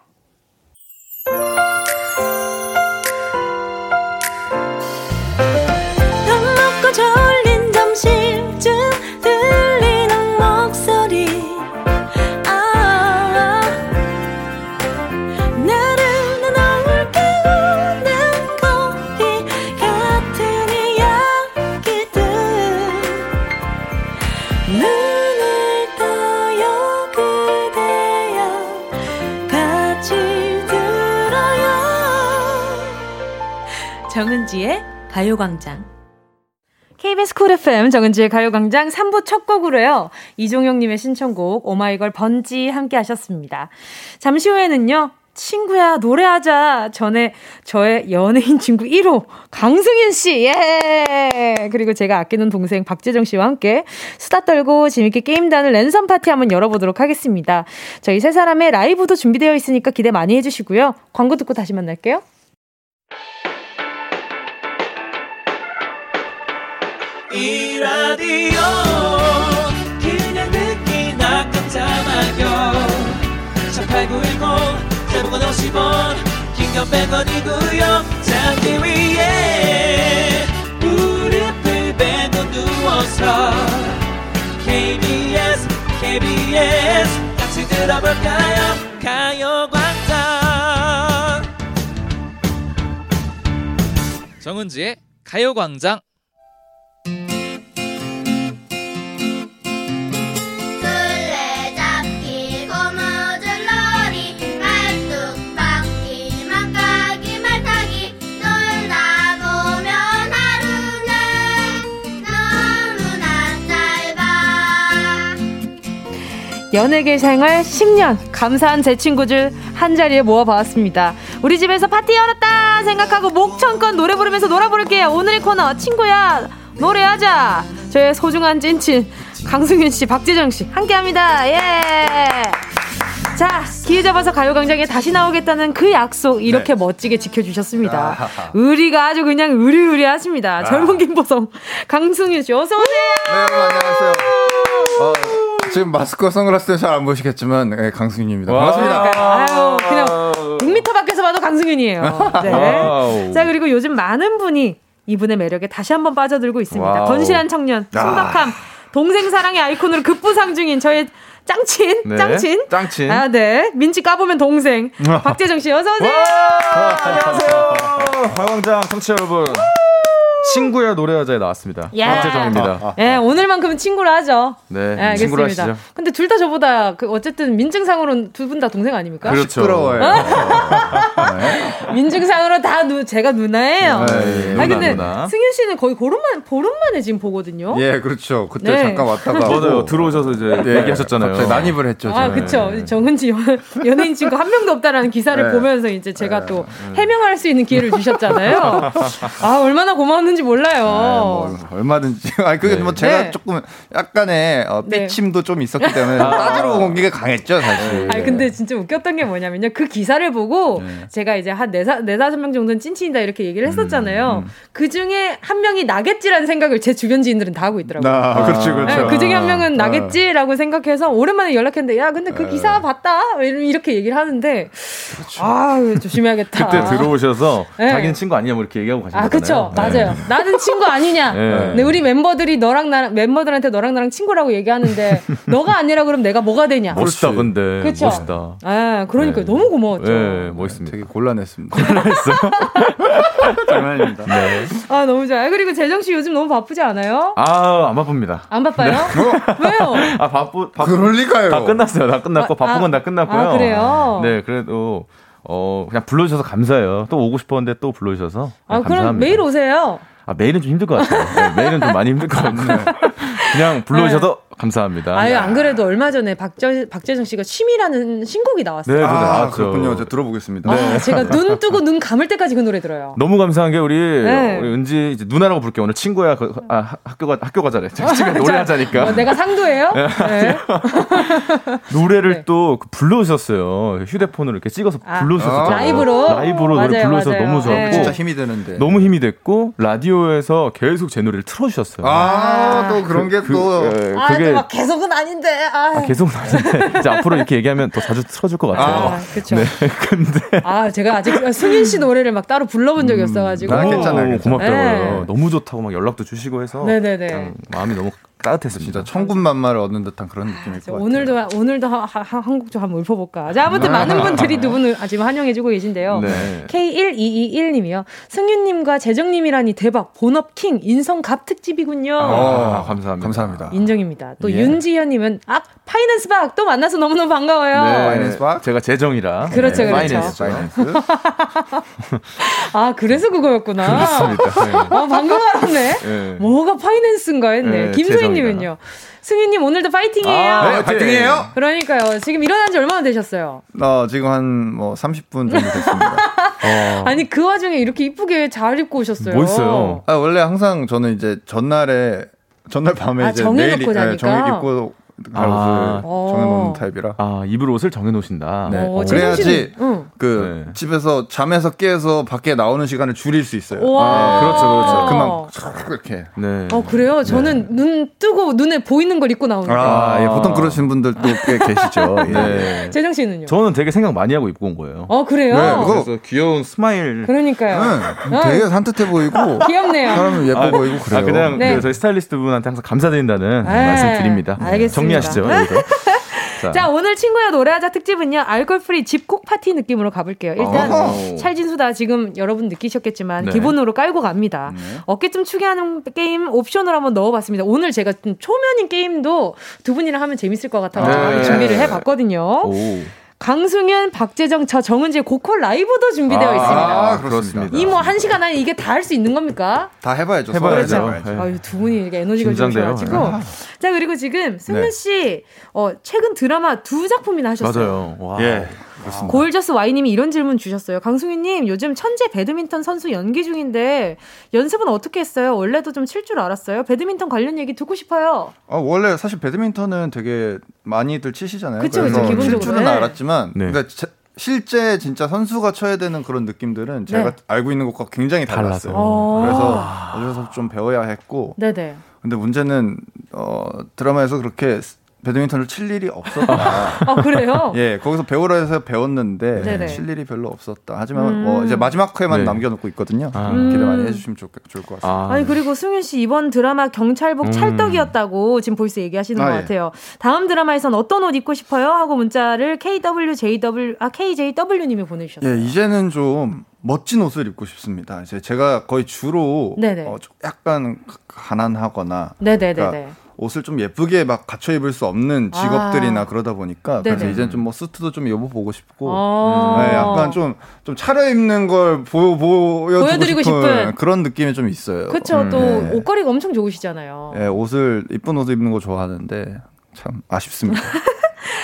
가요광장. KBS 쿨 FM 정은지의 가요광장 3부 첫 곡으로요. 이종영님의 신청곡 오마이걸 번지 함께 하셨습니다. 잠시 후에는요. 친구야 노래하자 전에 저의 연예인 친구 1호 강승윤 씨 예. 그리고 제가 아끼는 동생 박재정 씨와 함께 수다 떨고 재밌게 게임단을 랜선 파티 한번 열어보도록 하겠습니다. 저희 세 사람의 라이브도 준비되어 있으니까 기대 많이 해주시고요. 광고 듣고 다시 만날게요. 이 라디오 그냥 듣기나 깜짝마요. 18910 대목원 50원 긴건 100원이고요 잠기 위에 무릎을 베고 누워서 KBS KBS 같이 들어볼까요? 가요광장. 정은지의 가요광장 연예계 생활 10년 감사한 제 친구들 한 자리에 모아봤습니다. 우리 집에서 파티 열었다 생각하고 목청껏 노래 부르면서 놀아 부를게요. 오늘의 코너 친구야 노래하자. 저의 소중한 찐친 강승윤 씨, 박재정 씨 함께합니다. 예. 자, 기회 잡아서 가요광장에 다시 나오겠다는 그 약속 이렇게 네. 멋지게 지켜주셨습니다. 아하하. 의리가 아주 그냥 의리의리하십니다. 아. 젊은 김보성, 강승윤 씨 어서 오세요. 네, 안녕하세요. 어, 지금 마스크 선글라스 잘안 보시겠지만 네, 강승윤입니다. 반갑습니다. 아유, 그냥 6m 밖에서 봐도 강승윤이에요. 네. 자, 그리고 요즘 많은 분이 이분의 매력에 다시 한번 빠져들고 있습니다. wow. 건실한 청년, 순박함, 동생 사랑의 아이콘으로 급부상 중인 저의 짱친, 네. 짱친. 짱친. 아, 네. 민증 까보면 동생. 박재정 씨, 어서 오세요. 안녕하세요. 가광장 청취자 여러분. 친구야 노래하자에 나왔습니다. 박재정입니다. 아, 아, 예, 네, 오늘만큼은 친구로 하죠. 네, 네 알겠습니다. 하시죠. 근데 둘 다 저보다 그 어쨌든 민증상으로는 두 분 다 동생 아닙니까? 그렇죠. 부러워요. 민증상으로 다 누, 제가 누나예요. 네, 아 근데 누나. 승윤 씨는 거의 보름만 보름만에 지금 보거든요. 예, 그렇죠. 그때 네. 잠깐 왔다가 맞아요. 들어오셔서 이제 네. 얘기하셨잖아요. 난입을 했죠. 아, 그렇죠. 정은지 연예인 친구 한 명도 없다라는 기사를 네. 보면서 이제 제가 또 해명할 수 있는 기회를 주셨잖아요. 아 얼마나 고마웠는지 몰라요. 아, 뭐, 얼마든지. 아 그게 네. 뭐 제가 네. 조금 약간의 어, 네. 삐침도 좀 있었기 때문에 아. 따지러 온 게 강했죠 사실. 아 근데 진짜 웃겼던 게 뭐냐면요. 그 기사를 보고 네. 제가 이제 한 네사 네 다섯 명 정도는 찐친이다 이렇게 얘기를 했었잖아요. 음, 음. 그 중에 한 명이 나겠지라는 생각을 제 주변 지인들은 다 하고 있더라고요. 아, 그렇죠, 그렇죠. 그 중에 한 명은 아. 나겠지라고 생각해서 오랜만에 연락했는데 야 근데 그 기사 봤다 이렇게 얘기를 하는데 그렇죠. 아 조심해야겠다. 그때 들어오셔서 자기는 친구 아니냐 뭐 이렇게 얘기하고 가신 아, 그쵸. 네. 맞아요. 나는 친구 아니냐. 네. 네. 우리 멤버들이 너랑 나랑, 멤버들한테 너랑 나랑 친구라고 얘기하는데, 너가 아니라 그럼 내가 뭐가 되냐. 멋있다, 근데. 그쵸. 멋있다. 아, 그러니까 네. 너무 고마웠죠. 네, 멋있습니다. 되게 곤란했습니다. 곤란했어. 장난입니다. 네. 아, 너무 좋아요. 그리고 재정 씨 요즘 너무 바쁘지 않아요? 아, 안 바쁩니다. 안 바빠요? 네. 왜요? 아, 바쁘, 바쁘. 그럴 리가요. 다 끝났어요. 다 끝났고, 아, 바쁜 건 다 끝났고요. 아, 그래요? 네, 그래도. 어, 그냥 불러주셔서 감사해요. 또 오고 싶었는데 또 불러주셔서. 아, 감사합니다. 그럼 매일 오세요. 아, 매일은 좀 힘들 것 같아요. 네, 매일은 좀 많이 힘들 것 같네요. 그냥 불러주셔도 네. 감사합니다. 아유, 안 그래도 얼마 전에 박재, 박재정 씨가 취미라는 신곡이 나왔어요. 네, 아, 그렇군요. 제가 들어보겠습니다. 네. 아, 제가 눈 뜨고 눈 감을 때까지 그 노래 들어요. 너무 감사한 게 우리, 네. 우리 은지 이제 누나라고 부를게요. 오늘 친구야. 그, 아, 학교 가, 학교 가자래. 친구가 노래하자니까. 어, 내가 상도예요? 네. 네. 노래를 네. 또그 불러주셨어요. 휴대폰으로 이렇게 찍어서 아, 불러주셨어요. 라이브로? 라이브로 맞아요, 노래 불러주셔서 맞아요. 너무 좋았고. 진짜 힘이 되는데. 너무 힘이 됐고, 라디오에서 계속 제 노래를 틀어주셨어요. 아, 또 그런 게 그, 또. 그, 아, 그게 막 계속은 아닌데. 아, 아 계속은 아닌데. 이제 앞으로 이렇게 얘기하면 더 자주 틀어줄 것 같아요. 아, 그렇죠. 네, 근데 아, 제가 아직 승인 씨 노래를 막 따로 불러본 적이 음, 없어가지고. 아, 괜찮아요. 고맙더라고요. 네. 너무 좋다고 막 연락도 주시고 해서. 네네네. 마음이 너무 따뜻했습니다. 진짜 천군만마를 얻는 듯한 그런 느낌일 것 같아요. 오늘도 오늘도 하, 하, 한 곡 좀 한번 읊어볼까. 자 아무튼 많은 분들이 두 분을 지금 환영해주고 계신데요. 네. K1221님이요. 승윤님과 재정님이라니 대박. 본업 king 인성갑 특집이군요. 아, 감사합니다. 감사합니다. 인정입니다. 또 예. 윤지현님은 아 finance 박 또 만나서 너무너무 반가워요. 네. finance 박 제가 재정이라. 그렇죠, 네. 그렇죠. finance. finance. 아 그래서 그거였구나. 그렇습니다. 네. 아 방금 알았네. 네. 뭐가 finance인가 했네. 네, 김소희 승희님은요. 승희님 오늘도 파이팅이에요. 아, 네, 파이팅이에요. 그러니까요. 지금 일어난 지 얼마나 되셨어요? 어, 지금 한 뭐 30분 정도 됐습니다. 어. 아니 그 와중에 이렇게 이쁘게 잘 입고 오셨어요. 멋있어요. 아, 원래 항상 저는 이제 전날에 전날 밤에 아, 이제 내일 네, 정해 입고 갈 아. 옷을 정해놓는 타입이라. 아 입을 옷을 정해놓으신다. 네. 어, 그래야지 응. 그 네. 집에서 잠에서 깨서 밖에 나오는 시간을 줄일 수 있어요. 네. 그렇죠, 그렇죠. 그만 이렇게. 네. 어 그래요? 저는 네. 눈 뜨고 눈에 보이는 걸 입고 나오는 아, 아, 예, 보통 그러신 분들도 꽤 계시죠. 예. 네. 재정 씨는요? 저는 되게 생각 많이 하고 입고 온 거예요. 어 그래요? 네, 그래서 귀여운 smile. 그러니까요. 네, 되게 산뜻해 보이고 귀엽네요. 사람은 예뻐 아, 보이고 그래요. 아, 그냥 네. 그 저희 스타일리스트 분한테 항상 감사드린다는 말씀 드립니다. 알겠습니다. 정리하시죠. 자. 자, 오늘 친구야 노래하자 특집은요. alcohol free 집콕 파티 느낌으로 가볼게요. 일단 오. 찰진수다 지금 여러분 느끼셨겠지만 네. 기본으로 깔고 갑니다. 네. 어깨 좀 추게 하는 게임 옵션으로 한번 넣어봤습니다. 오늘 제가 좀 초면인 게임도 두 분이랑 하면 재밌을 것 같아서 네. 준비를 해봤거든요. 오. 강승현, 박재정, 저 정은지의 고퀄 라이브도 준비되어 아, 있습니다. 아, 그렇습니다. 이 뭐 한 시간 안에 이게 다 할 수 있는 겁니까? 다 해봐야죠. 해봐야죠. 네. 아유, 두 분이 이렇게 에너지가 좋으셔가지고. 아. 자, 그리고 지금 승현 네. 씨, 어, 최근 드라마 두 작품이나 하셨어요. 맞아요. 와. 예. 골저스 와이님이 이런 질문 주셨어요. 강승희님 요즘 천재 배드민턴 선수 연기 중인데 연습은 어떻게 했어요? 원래도 좀 칠 줄 알았어요. 배드민턴 관련 얘기 듣고 싶어요. 아 원래 사실 배드민턴은 되게 많이들 치시잖아요. 그쵸, 그쵸, 기본적으로. 칠 줄은 알았지만, 네. 그러니까 제, 실제 진짜 선수가 쳐야 되는 그런 느낌들은 제가 네. 알고 있는 것과 굉장히 달랐어요. 아~ 그래서 어디서 좀 배워야 했고. 네네. 근데 문제는 어 드라마에서 그렇게 배드민턴을 칠 일이 없었다. 아 그래요? 예, 거기서 배우라 해서 배웠는데 네네. 칠 일이 별로 없었다. 하지만 음. 뭐 이제 마지막 회만 네. 남겨놓고 있거든요. 아. 기대 많이 해주시면 좋, 좋을 것 같습니다. 아. 니 그리고 승윤 씨 이번 드라마 경찰복 음. 찰떡이었다고 지금 벌써 얘기하시는 아, 것 예. 같아요. 다음 드라마에선 어떤 옷 입고 싶어요? 하고 문자를 KWJW 아 KJW님이 보내주셨어요. 예, 이제는 좀 멋진 옷을 입고 싶습니다. 이제 제가 거의 주로 어, 약간 가난하거나 네네네. 그러니까 옷을 좀 예쁘게 막 갖춰 입을 수 없는 직업들이나 아. 그러다 보니까 네네. 그래서 이제 좀뭐 수트도 좀 입어보고 싶고 아. 네, 약간 좀 좀 차려 입는 걸 보, 보여드리고 싶은, 그런 느낌이 좀 있어요. 그렇죠. 음. 또 네. 옷걸이가 엄청 좋으시잖아요. 네, 옷을 이쁜 옷을 입는 거 좋아하는데 참 아쉽습니다.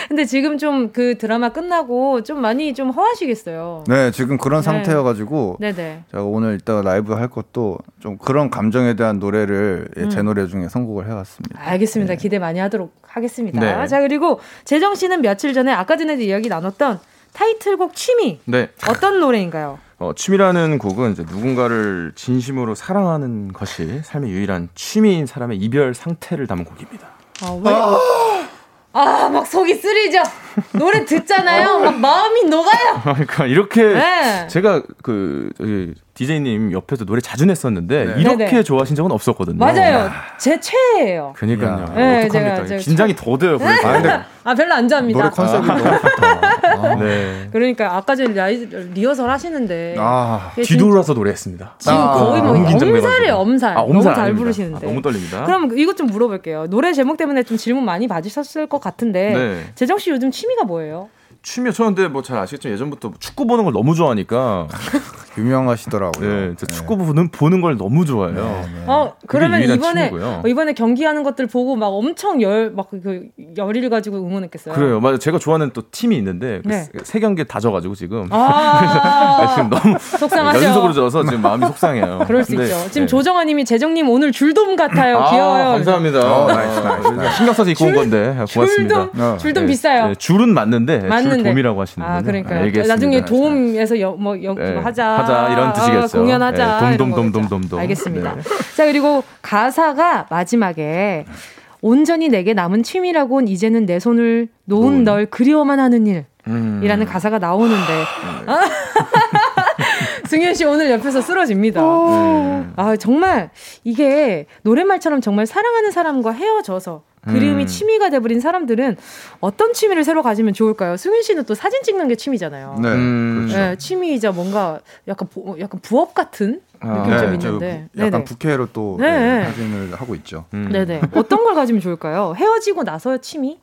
근데 지금 좀 그 드라마 끝나고 좀 많이 좀 허하시겠어요. 네, 지금 그런 네. 상태여가지고 네네. 제가 오늘 이따가 라이브 할 것도 좀 그런 감정에 대한 노래를 음. 제 노래 중에 선곡을 해왔습니다. 알겠습니다. 네. 기대 많이 하도록 하겠습니다. 네. 자 그리고 재정 씨는 며칠 전에 아까 전에도 이야기 나눴던 타이틀곡 취미 네. 어떤 노래인가요? 어, 취미라는 곡은 이제 누군가를 진심으로 사랑하는 것이 삶의 유일한 취미인 사람의 이별 상태를 담은 곡입니다. 아, 왜? 아~ 아, 막 속이 쓰리죠. 노래 듣잖아요. 막 마음이 녹아요. 그러니까 이렇게 네. 제가 그 DJ님 옆에서 노래 자주 냈었는데 네. 이렇게 네네. 좋아하신 적은 없었거든요. 맞아요. 야. 제 최애예요. 그러니까요. 네, 어떡합니까? 제가, 긴장이. 더 돼요. 아, 근데 아, 별로 안 좋아합니다. 노래 컨셉이 너무 좋다. 아. 네. 그러니까 아까 전에 리허설 하시는데 아, 뒤돌아서 노래했습니다. 지금 아, 거의 뭐 엄살이에요, 엄살. 아, 엄살. 너무 잘 부르시는데. 아, 너무 떨립니다. 그럼 이것 좀 물어볼게요. 노래 제목 때문에 좀 질문 많이 받으셨을 것 같은데 네. 재정 씨 요즘 취미 가 뭐예요? 취미 저는 근데 뭐 잘 아시겠지만 예전부터 축구 보는 걸 너무 좋아하니까 유명하시더라고요. 네, 네. 축구 보는 보는 걸 너무 좋아해요. 네, 네. 어 그러면 이번에 취미고요. 이번에 경기하는 것들 보고 막 엄청 열 막 그 열의를 가지고 응원했겠어요. 그래요, 맞아요. 제가 좋아하는 또 팀이 있는데 그 네. 세 경기 다 져가지고 지금 아~ 지금 너무 속상하죠. 연속으로 져서 지금 마음이 속상해요. 그럴 수 근데, 있죠. 지금 네. 조정아님이 재정님 오늘 줄돔 같아요. 아, 귀여워요. 감사합니다. 어, nice, nice. 신경 써서 입고 온 건데 고맙습니다. 줄돔, 어, 줄돔 비싸요. 줄은 맞는데 맞는 데. 돔이라고 하시는 아 그러니까 나중에 돔에서 여, 뭐, 여, 네. 하자 하자 이런 뜻이겠죠. 아, 공연하자 네, 돔돔돔돔돔 알겠습니다. 네. 자 그리고 가사가 마지막에 온전히 내게 남은 취미라곤 이제는 내 손을 놓은 널 그리워만 하는 일. 이라는 음. 가사가 나오는데 네. 승현 씨 오늘 옆에서 쓰러집니다. 음. 아 정말 이게 노랫말처럼 정말 사랑하는 사람과 헤어져서 그림이 음. 취미가 돼버린 사람들은 어떤 취미를 새로 가지면 좋을까요? 승윤 씨는 또 사진 찍는 게 취미잖아요. 네, 음. 그렇죠. 네 취미이자 뭔가 약간 부, 약간 부업 같은 아, 느낌 네, 좀 있는데. 약간 네네. 부캐로 또 네. 네. 사진을 하고 있죠. 음. 네네. 어떤 걸 가지면 좋을까요? 헤어지고 나서의 취미?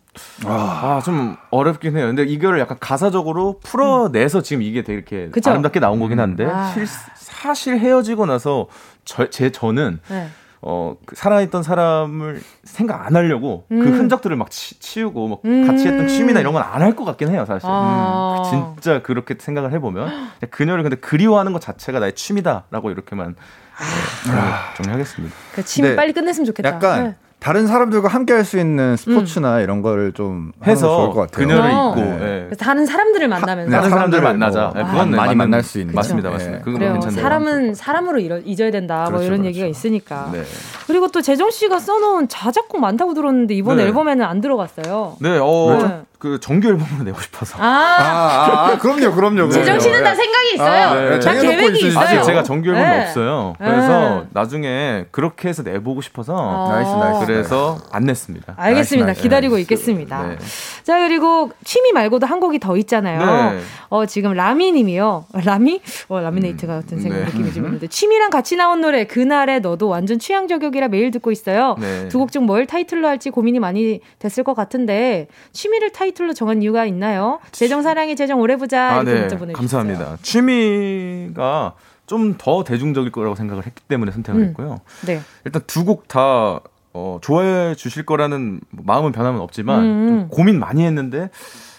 아, 아, 좀 어렵긴 해요. 근데 이거를 약간 가사적으로 풀어내서 음. 지금 이게 되게 이렇게 그쵸? 아름답게 나온 거긴 한데 아. 실, 사실 헤어지고 나서 저, 제 저는 네. 어, 그 살아있던 사람을 생각 안 하려고 그 음. 그 흔적들을 막 치, 우고 뭐 음. 같이 했던 취미나 이런 건 안 할 것 같긴 해요, 사실. 아. 음. 진짜 그렇게 생각을 해보면. 그녀를 근데 그리워하는 것 자체가 나의 취미다라고 이렇게만 아. 네, 정리하겠습니다. 그 취미 네. 빨리 끝냈으면 좋겠다. 약간 네. 다른 사람들과 함께 할 수 있는 스포츠나 음. 이런 거를 좀 해서 좋을 것 같아요. 그녀를 어. 입고 네. 네. 다른 사람들을 만나면서 다른 사람들 만나자. 네, 그건 아, 많이 만날 수 있는 맞습니다, 맞습니다. 그건 괜찮네요. 사람은 사람으로 잊어야 된다. 그렇죠, 뭐 이런 그렇죠. 얘기가 있으니까. 네. 그리고 또 재정 씨가 써놓은 자작곡 많다고 들었는데 이번 네. 앨범에는 안 들어갔어요. 네, 어, 그 정규 앨범으로 내고 싶어서. 아, 아, 아 그럼요, 그럼요. 재정 씨는 다 생각이 있어요. 아, 네. 다 계획이 있어요. 아직 제가 정규 앨범이 네. 없어요. 그래서 네. 나중에 그렇게 해서 내보고 싶어서 아. nice, nice. 그래서 안 냈습니다. 알겠습니다. nice, 기다리고 있겠습니다. 네. 자 그리고 취미 말고도 한 곡이 더 있잖아요. 네. 어 지금 라미님이요. 라미? 어 라미네이트 같은 생각 네. 느낌이 좀 있는데 취미랑 같이 나온 노래 그날의 너도 완전 취향 저격이라 매일 듣고 있어요. 두 곡 중 뭘 타이틀로 할지 고민이 많이 됐을 것 같은데 취미를 타이틀 타이틀로 정한 이유가 있나요? 재정 사랑이 재정 오래 보자 아, 이렇게 네. 문자 보내주셨어요. 감사합니다. 취미가 좀 더 대중적일 거라고 생각을 했기 때문에 선택을 음. 했고요. 네. 일단 두 곡다 어, 좋아해 주실 거라는 마음은 변함은 없지만 음. 좀 고민 많이 했는데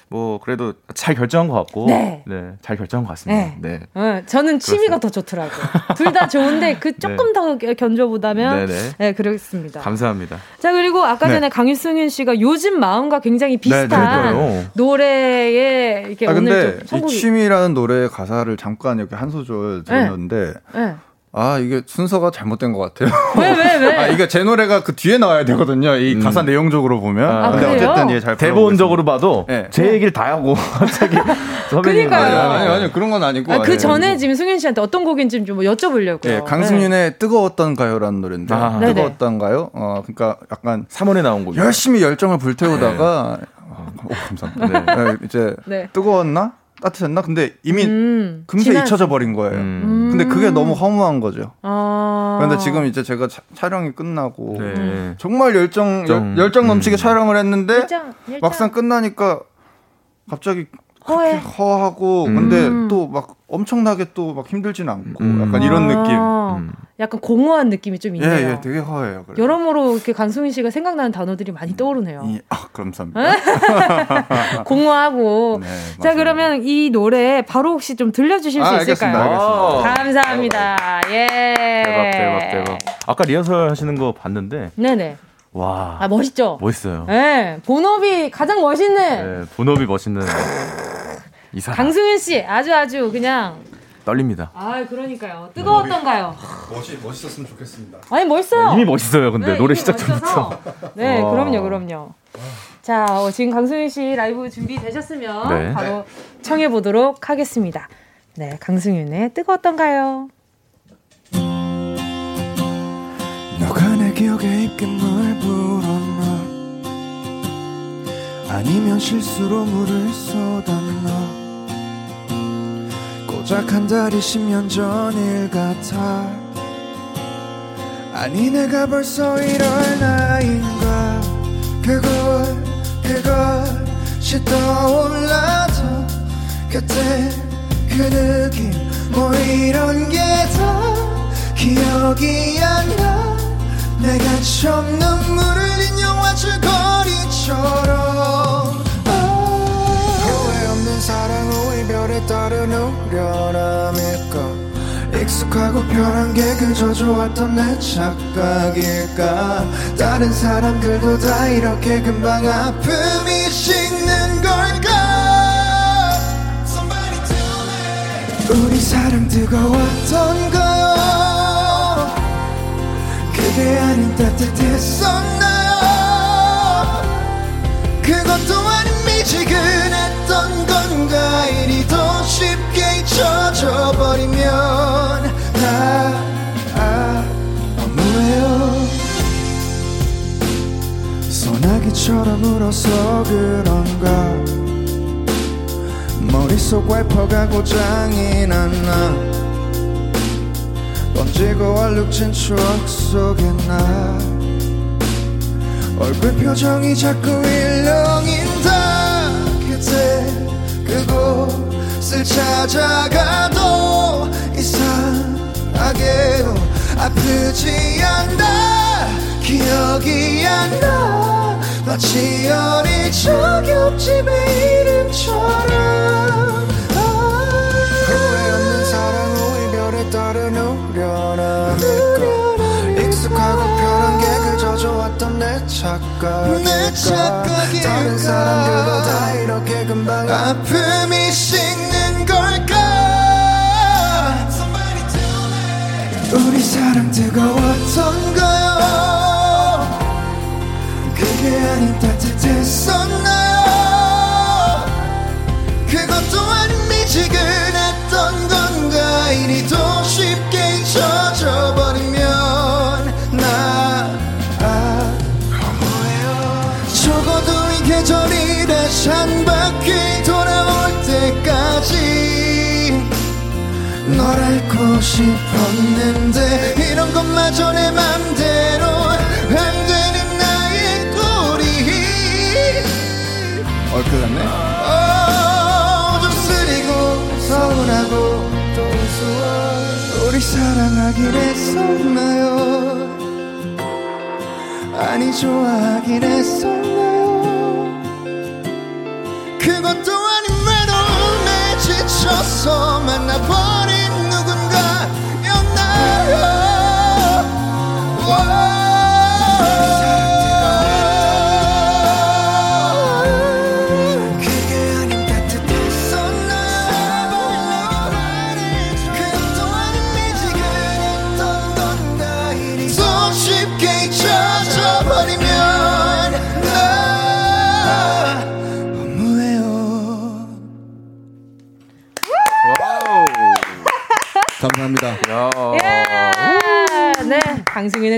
뭐 그래도 잘 결정한 것 같고 네, 네 잘 결정한 것 같습니다. 네, 네. 네. 저는 취미가 더 좋더라고요. 둘 다 좋은데 그 네. 조금 더 견줘보다면 네네. 네 그렇습니다. 감사합니다. 자 그리고 아까 네. 전에 강유승윤 씨가 요즘 마음과 굉장히 비슷한 노래에 이렇게 아, 오늘 근데 이 취미라는 노래 가사를 잠깐 이렇게 한 소절 들었는데. 아 이게 순서가 잘못된 것 같아요. 왜 왜 왜? 아 이게 제 노래가 그 뒤에 나와야 되거든요. 이 음. 가사 내용적으로 보면. 아, 근데 그래요? 어쨌든 예 잘 대본적으로 봐도 네. 제 얘기를 다 하고 갑자기 선배님 그러니까요. 아니, 아니 그런 건 아니고. 아, 그 전에 지금 승윤 씨한테 어떤 곡인지 좀 여쭤보려고요. 네, 강승윤의 네. 뜨거웠던가요라는 노래인데 아, 뜨거웠던가요? 어 그러니까 약간 3월에 나온 곡. 열심히 열정을 불태우다가 네. 어, 감사합니다. 네. 네. 이제 뜨거웠나? 따뜻했나? 근데 이미 음, 금세 지난... 잊혀져 버린 거예요. 음. 근데 그게 너무 허무한 거죠. 아. 그런데 지금 이제 제가 차, 촬영이 끝나고 네. 정말 열정 열, 열정 넘치게 음. 촬영을 했는데 열정, 열정. 막상 끝나니까 갑자기 허해. 허하고 근데 음. 또막 엄청나게 또 막 힘들지는 않고 음. 약간 이런 느낌. 음. 약간 공허한 느낌이 좀 있네요. 예, 예 되게 허해요. 그래서. 여러모로 이렇게 강승민 씨가 생각나는 단어들이 많이 음. 떠오르네요. 이, 아, 감사합니다. 공허하고. 네, 자, 그러면 이 노래 바로 혹시 좀 들려주실 아, 수 있을까요? 알겠습니다, 알겠습니다. 감사합니다. 예. 대박, 대박, 대박. 아까 리허설 하시는 거 봤는데. 네네. 와. 아, 멋있죠? 멋있어요. 네. 본업이 가장 멋있는. 네, 본업이 멋있는. 이 사람. 강승윤 씨, 아주 아주 그냥. 떨립니다. 아, 그러니까요. 뜨거웠던가요? 멋이 멋있었으면 좋겠습니다. 아니 멋있어요. 네, 이미 멋있어요. 근데 네, 노래 시작 전부터. 네, 와. 그럼요, 그럼요. 자, 어, 지금 강승윤 씨 라이브 준비 되셨으면 네. 바로 청해 보도록 하겠습니다. 네, 강승윤의 뜨거웠던가요? 기억에 입김물 불었나 아니면 실수로 물을 쏟았나 고작 한 달이 10년 전 일 같아. 아니 내가 벌써 이럴 나인가. 그걸 그것이 떠올라도 그때 그 느낌 뭐 이런 게 다 기억이 안나 내가 처음 눈물을 흘린 영화 줄거리처럼. 후회 없는 사랑 후 이별에 따른 우려함일까 익숙하고 편한 게 그저 좋았던 내 착각일까? 다른 사람들도 다 이렇게 금방 아픔이 식는 걸까? 우리 사랑 뜨거웠던가 따뜻했었나요? 그것도 아닌 미지근했던 건가? 이리 더 쉽게 잊혀져 버리면. 나 아, 너무해요. 소나기처럼 울어서 그런가? 머릿속 와이퍼가 고장이 났나 번지고 얼룩진 추억 속에 나 얼굴 표정이 자꾸 일렁인다. 그때 그곳을 찾아가도 이상하게도 아프지 않나 기억이 안 나. 마치 어릴 적 옆집의 이름처럼 내 착각일까? 다른 사람들도 다 이렇게 금방 아픔이 식는 걸까? 우리 사랑 뜨거웠던가요. 그게 아닌 따뜻했었나 한 바퀴 돌아올 때까지 널 알고 싶었는데 이런 것마저 내 맘대로 안 되는 나의 꼴이. 얼큰났네. 어, 좀 쓰리고 서운하고 또 우스워. 우리 사랑하긴 했었나요? 아니 좋아하긴 했었나요 그것도 아닌 외로움에 지쳐서 만나버린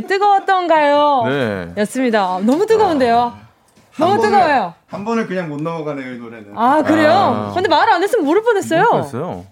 네, 뜨거웠던가요? 네. 였습니다. 너무 뜨거운데요. 너무 뜨거워요. 한 번을 그냥 못 넘어가네요, 이 노래는. 아, 그래요? 아. 근데 말안 했으면 모를 뻔했어요. 모를 뻔했어요.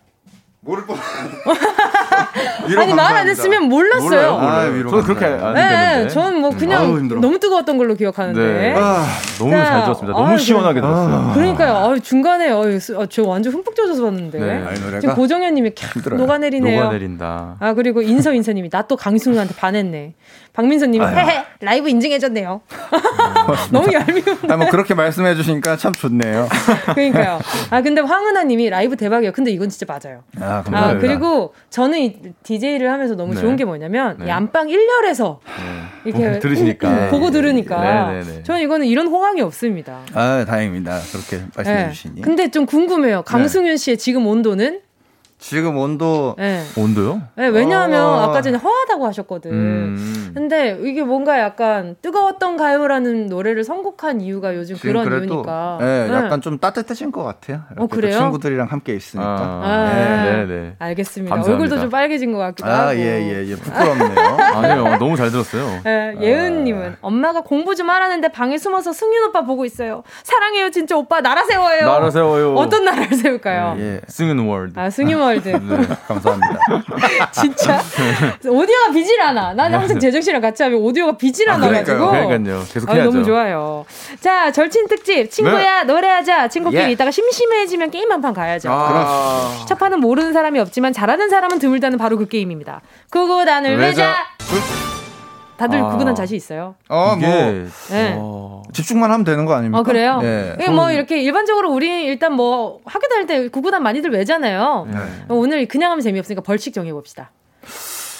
모를 뻔. 아니 말 안 했으면 몰랐어요. 아, 저는 그렇게 안 네, 저는 뭐 그냥 아우, 너무 뜨거웠던 걸로 기억하는데. 네. 아, 너무 자, 잘 들었습니다. 너무 아유, 시원하게 들었어요. 그러니까 아유, 중간에 아유, 저 완전 흠뻑 젖어서 봤는데. 네. 지금 고정현님이 캬 녹아내리네요. 녹아내린다. 아 그리고 인서 인서님이 나 또 강승우한테 반했네. 박민서님이 헤헤 라이브 인증해줬네요. 너무 얄미운. 아뭐 그렇게 말씀해 주시니까 참 좋네요. 그러니까요. 아 근데 황은아님이 라이브 대박이에요. 근데 이건 진짜 맞아요. 아, 아 그리고 저는 이 DJ를 하면서 너무 네. 좋은 게 뭐냐면 네. 안방 1열에서 네. 이렇게 어, 들으시니까 음, 보고 들으니까 네, 네, 네. 저는 이거는 이런 호황이 없습니다. 아 다행입니다. 그렇게 말씀해 주시니. 근데 좀 궁금해요. 강승윤 씨의 지금 온도는? 지금 온도 네. 온도요? 네, 왜냐하면 어... 아까 전에 허하다고 하셨거든. 음... 근데 이게 뭔가 약간 뜨거웠던 가요라는 노래를 선곡한 이유가 요즘 그런 그래도, 이유니까. 네, 약간 네. 좀 따뜻해진 것 같아요. 어, 그래요? 친구들이랑 함께 있으니까. 아, 아 네. 네, 알겠습니다. 감사합니다. 얼굴도 좀 빨개진 것 같기도 아, 하고. 예, 예, 예. 부끄럽네요. 아니요, 너무 잘 들었어요. 네, 예은님은 아... 엄마가 공부 좀 하라는데 방에 숨어서 승윤 오빠 보고 있어요. 사랑해요, 진짜 오빠 나라 세워요. 나라 세워요. 어떤 나라를 세울까요? 예, 승윤 world. 아, 승윤 world. world. 네, 감사합니다. 진짜 오디오가 비질 않아. 나는 항상 재정 씨랑 같이 하면 오디오가 비질 않아 가지고. 그러니까요. 계속 해야죠. 아, 너무 좋아요. 자, 절친 특집 친구야 네. 노래하자. 친구끼리 예. 이따가 심심해지면 게임 한 판 가야죠. 아. 첫 판은 모르는 사람이 없지만 잘하는 사람은 드물다는 바로 그 게임입니다. 구구단을 외자. 다들 아. 구구단 자신 있어요? 어, 뭐 네. 어. 집중만 하면 되는 거 아닙니까? 어, 그래요? 네. 네. 뭐 이렇게 일반적으로 우리 일단 뭐 학교 다닐 때 구구단 많이들 외잖아요. 네. 오늘 그냥 하면 재미없으니까 벌칙 정해 봅시다.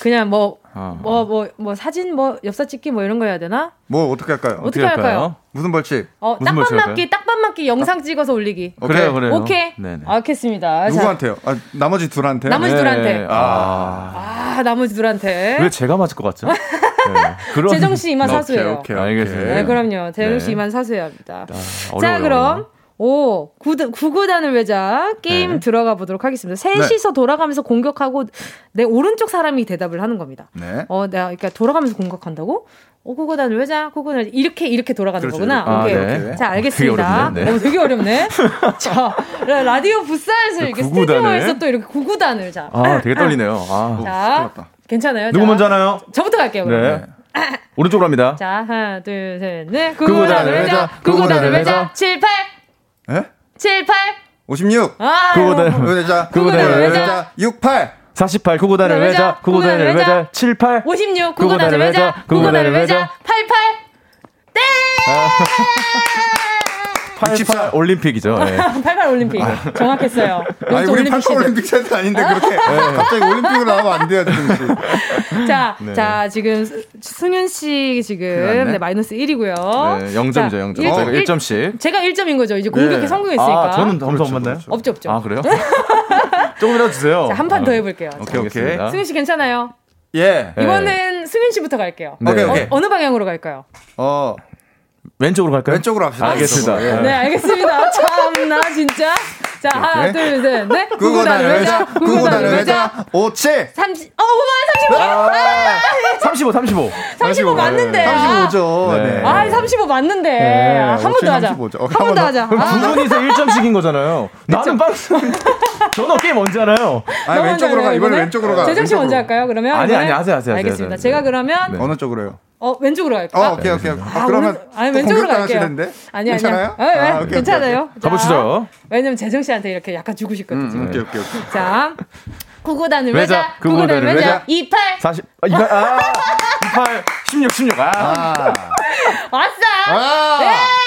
그냥 뭐, 어. 뭐, 뭐, 뭐, 사진 뭐, 엽사 찍기 뭐 이런 거 해야 되나? 뭐, 어떻게 할까요? 어떻게, 어떻게 할까요? 무슨 벌칙? 어, 무슨 딱밤 맞기, 딱밤 맞기 영상 찍어서 올리기. 그래요, 그래요. 오케이. 네네. 알겠습니다. 누구한테요? 아, 나머지 둘한테? 나머지 네. 둘한테. 아. 아, 나머지 둘한테. 왜 제가 맞을 것 같죠? 네. 재정 씨 이만 사수예요. 오케이, 오케이, 알겠습니다. 네, 그럼요. 재정 씨 네. 이만 사수해야 합니다. 아, 자, 그럼 오, 구구, 구구단을 외자 게임 네. 들어가 보도록 하겠습니다. 셋이서 네. 돌아가면서 공격하고 내 오른쪽 사람이 대답을 하는 겁니다. 네. 어, 내가 그러니까 돌아가면서 공격한다고? 오, 구구단을 외자, 구구단을 이렇게 이렇게 돌아가는 그렇죠. 거구나. 아, 오케이. 네. 자, 알겠습니다. 되게, 네. 오, 되게 어렵네. 자, 라디오 부스에서 이렇게 스튜디오에서 또 이렇게 구구단을 자. 아, 되게 떨리네요. 아, 자, 괜찮아요? 누구 자, 먼저 하나요? 저부터 갈게요. 그러면. 네. 오른쪽으로 합니다. 자, 하나, 둘, 셋, 넷. 구구단을 외자, 구구단을 외자, 7, 8. 예? 7, 8. 56. 아, 구구단을 외자, 구구단을 외자, 6, 8. 48 구구단을 외자, 구구단을 외자, 7, 8. 56 구구단을 외자, 구구단을 외자, 88. 땡! 88 올림픽이죠. 네. 88 올림픽. 정확했어요. 아니, 우리 88 올림픽 세트 아닌데 그렇게 네. 갑자기 올림픽으로 나오면 안 돼요, 지금. 자, 네. 자, 지금 승윤 씨 지금 네, 마이너스 1이고요. 네, 0점이죠, 0점. 1, 제가 1점씩. 제가 1점인 거죠. 이제 공격에 네. 성공했으니까. 아, 저는 점수 안 맞나요? 그렇죠. 없죠, 없죠. 아, 그래요? 조금이라도 주세요. 자, 한 판더 해볼게요. 오케이, 오케이. 승윤 씨 괜찮아요? 예. 이번엔 승윤 씨부터 갈게요. 네. 오케이, 오케이. 어, 어느 방향으로 갈까요? 어, 왼쪽으로 갈까요? 왼쪽으로 합시다. 알겠습니다. 네, 네 알겠습니다. 참나 진짜. 자, 오케이. 하나, 둘, 셋, 넷. 구구단을 외자, 구구단을 외자. 5, 7. 30, 어, 5만 35. 아, 35, 35. 35 맞는데. 35죠. 네. 아, 35 맞는데. 네. 한번 더 하자. 한 번 더 하자. 그럼 두 분이서 1점씩인 거잖아요. 나는 박스. 저는 게임 언제 하나요? 아, 왼쪽으로 가. 이번에 왼쪽으로 가. 재정 씨 먼저 할까요? 그러면? 아니, 아니, 하세요, 하세요. 알겠습니다. 제가 그러면. 어느 쪽으로요? 어 왼쪽으로 갈까요? 어, 오케이 오케이. 아, 아 그러면 아니 왼쪽으로 갈게요. 아니 괜찮아요? 아니요. 아, 아, 오케이, 괜찮아요. 오케이, 오케이. 가보시죠. 왜냐면 재정 씨한테 이렇게 약간 주고 싶거든요. 음, 음, 오케이 오케이 오케이. 자. 구구단을 외자, 구구단을 외자, 28. 40, 아, 28, 아, 28, 16, 16, 아. 아. 왔어! 아. 예!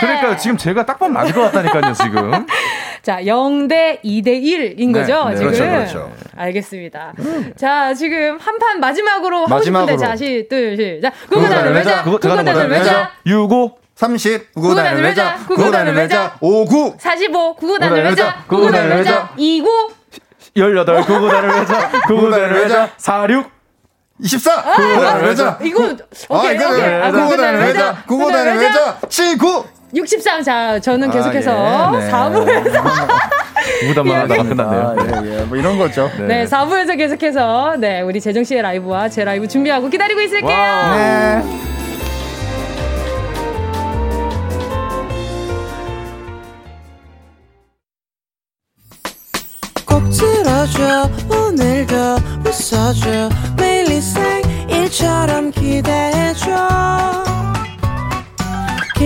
그러니까 지금 제가 딱밤 맞을 것 같다니까요, 지금. 자, 0대 2대 1인 거죠, 네, 지금? 그렇죠, 그렇죠. 알겠습니다. 음. 자, 지금 한 판 마지막으로 마지막으로. 하고 싶은데, 자, 시, 둘, 시. 자, 구구단을 외자, 구구단을 외자. 65. 30, 구구단을 외자, 구구단을 외자, 59. 45, 구구단을 외자, 구구단을 외자, 29. 18, 구구단을 외자, 구구단을 외자, 46. 24! 구구단을 외자. 이거, 오케이, 아, 오케이. 구구단을 외자, 구구단을 외자, 79! 63. 자, 저는 아, 계속해서 아, 예, 4부에서. 무담 하다가 끝났네요. 아, 예, 예. 뭐 이런 거죠. 네. 네, 4부에서 계속해서 네, 우리 재정 씨의 라이브와 제 라이브 준비하고 기다리고 있을게요. 네. 꼭 네. 오늘도 웃어줘 매일 생일처럼 기대해줘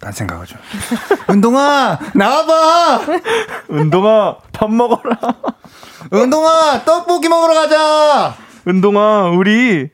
딴 생각을 좀. 운동아, 나와봐! 운동아, 밥 먹어라. 운동아, 떡볶이 먹으러 가자! 운동아, 우리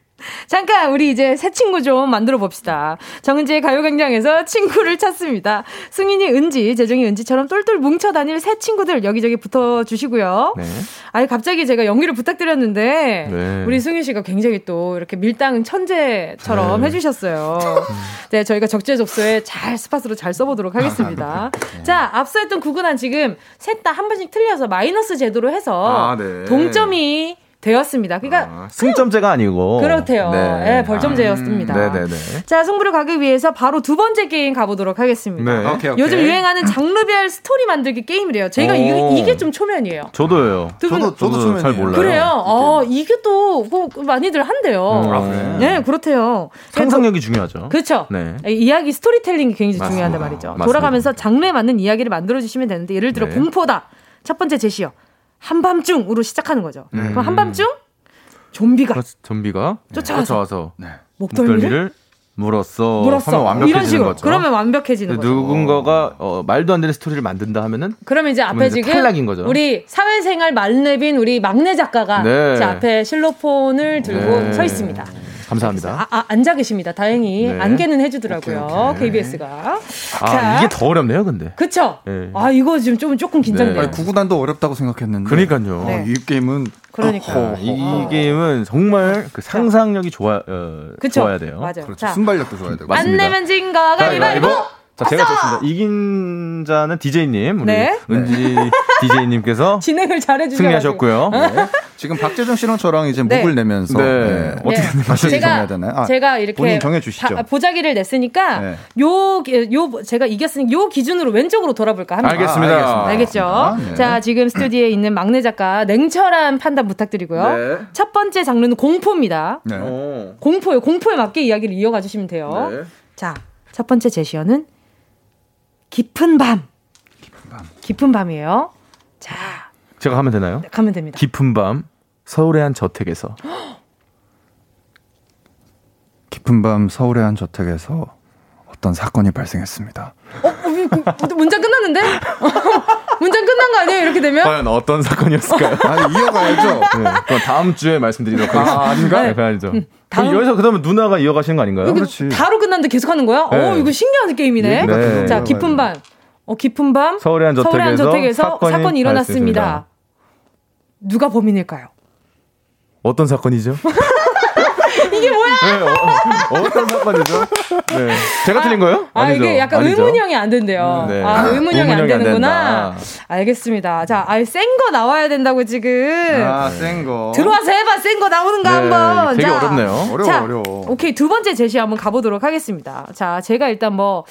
잠깐 우리 이제 새 친구 좀 만들어 봅시다. 정은지의 가요광장에서 친구를 찾습니다. 승인이 은지, 재정이 은지처럼 똘똘 뭉쳐 다닐 새 친구들 여기저기 붙어 주시고요. 네. 아니 갑자기 제가 연기를 부탁드렸는데 네. 우리 승윤 씨가 굉장히 또 이렇게 밀당 천재처럼 네. 해주셨어요. 네, 저희가 적재적소에 잘 spot으로 잘 써보도록 하겠습니다. 네. 자, 앞서 했던 구구단 지금 셋 다 한 번씩 틀려서 마이너스 제도로 해서 아, 네. 동점이 되었습니다. 그러니까 아, 승점제가 아니고 그렇대요. 네, 네 벌점제였습니다. 아, 음, 네네네. 자, 승부를 가리기 위해서 바로 두 번째 게임 가보도록 하겠습니다. 네. 오케이, 오케이. 요즘 유행하는 장르별 스토리 만들기 게임이래요. 제가 이, 이게 좀 초면이에요. 저도요. 분, 저도 저도 초면 잘 몰라요. 그래요. 어, 이게 또 뭐 많이들 한대요. 음, 아, 네, 그렇대요. 상상력이 중요하죠. 그렇죠. 네. 이야기 스토리텔링이 굉장히 맞습니다. 중요한데 말이죠. 맞습니다. 돌아가면서 장르에 맞는 이야기를 만들어 주시면 되는데 예를 들어 네. 공포다. 첫 번째 제시어. 한밤중으로 시작하는 거죠. 음. 그럼 한밤중 좀비가 그렇, 좀비가 쫓아와서, 쫓아와서 네. 목덜미를, 목덜미를 물었어. 물었어. 완벽해지는 이런 식으로. 거죠. 그러면 완벽해지는 거죠. 누군가가 어, 말도 안 되는 스토리를 만든다 하면은 그러면 이제 앞에 지금 탈락인 거죠. 우리 사회생활 만렙인 우리 막내 작가가 네. 제 앞에 실로폰을 들고 네. 서 있습니다. 감사합니다. 아, 아, 앉아 계십니다. 다행히 네. 안개는 해주더라고요. 오케이, 오케이. KBS가. 아, 자. 이게 더 어렵네요, 근데. 그쵸? 네. 아, 이거 지금 좀 조금 긴장돼요. 네. 구구단도 어렵다고 생각했는데. 그러니까요. 네. 이 게임은. 그러니까. 어, 이 게임은 정말 그 상상력이 좋아, 어, 좋아야 돼요. 맞아요. 그렇죠. 순발력도 좋아야 되고. 안 내면 진 거, 가위바위보! 자, 제가 좋습니다. 이긴 자는 DJ님, 우리 네. 은지 네. DJ님께서 진행을 잘해주셔 승리하셨고요. 네. 지금 박재정 씨랑 저랑 이제 네. 목을 내면서 네. 네. 어떻게 네. 제가 되나요? 아, 제가 이렇게 본인 정해주시죠. 바, 보자기를 냈으니까 네. 요, 요 제가 이겼으니 요 기준으로 왼쪽으로 돌아볼까 합니다. 알겠습니다. 아, 알겠죠? 아, 자, 지금 스튜디오에 있는 막내 작가 냉철한 판단 부탁드리고요. 첫 번째 장르는 공포입니다. 공포요. 공포에 맞게 이야기를 이어가 주시면 돼요. 자, 첫 번째 제시어는 깊은 밤. 깊은 밤. 깊은 밤이에요. 자. 제가 하면 되나요? 네, 가면 됩니다. 깊은 밤 서울의 한 저택에서. 깊은 밤 서울의 한 저택에서 어떤 사건이 발생했습니다. 어, 어 그, 문장 끝났는데? 문장 끝난 거 아니에요? 이렇게 되면? 과연 어떤 사건이었을까요? 아니, 이어가야죠. 네, 그럼 다음 주에 말씀드리도록 하겠습니다. 아, 아닌가? 네, 그아니죠. 음, 다음... 여기서 그러면 누나가 이어가시는 거 아닌가요? 그렇지. 바로 끝났는데 계속 하는 거야? 네. 어, 이거 신기한 게임이네. 네. 자, 깊은 밤. 어, 깊은 밤. 서울의 한 저택에서, 서울의 한 저택에서 사건이, 사건이 일어났습니다. 누가 범인일까요? 어떤 사건이죠? 네, 어, 떤 사건이죠? 네. 제가 아, 틀린 거예요? 아, 아니죠? 이게 약간 아니죠? 의문형이 안 된대요. 네. 아, 의문형이, 안 되는구나. 안 알겠습니다. 자, 아, 센거 나와야 된다고 지금. 아, 센 거. 들어와서 해봐, 센 거 나오는가 네, 한번. 되게 자, 어렵네요. 어려워, 자, 어려워. 오케이, 두 번째 제시 한번 가보도록 하겠습니다. 자, 제가 일단 뭐,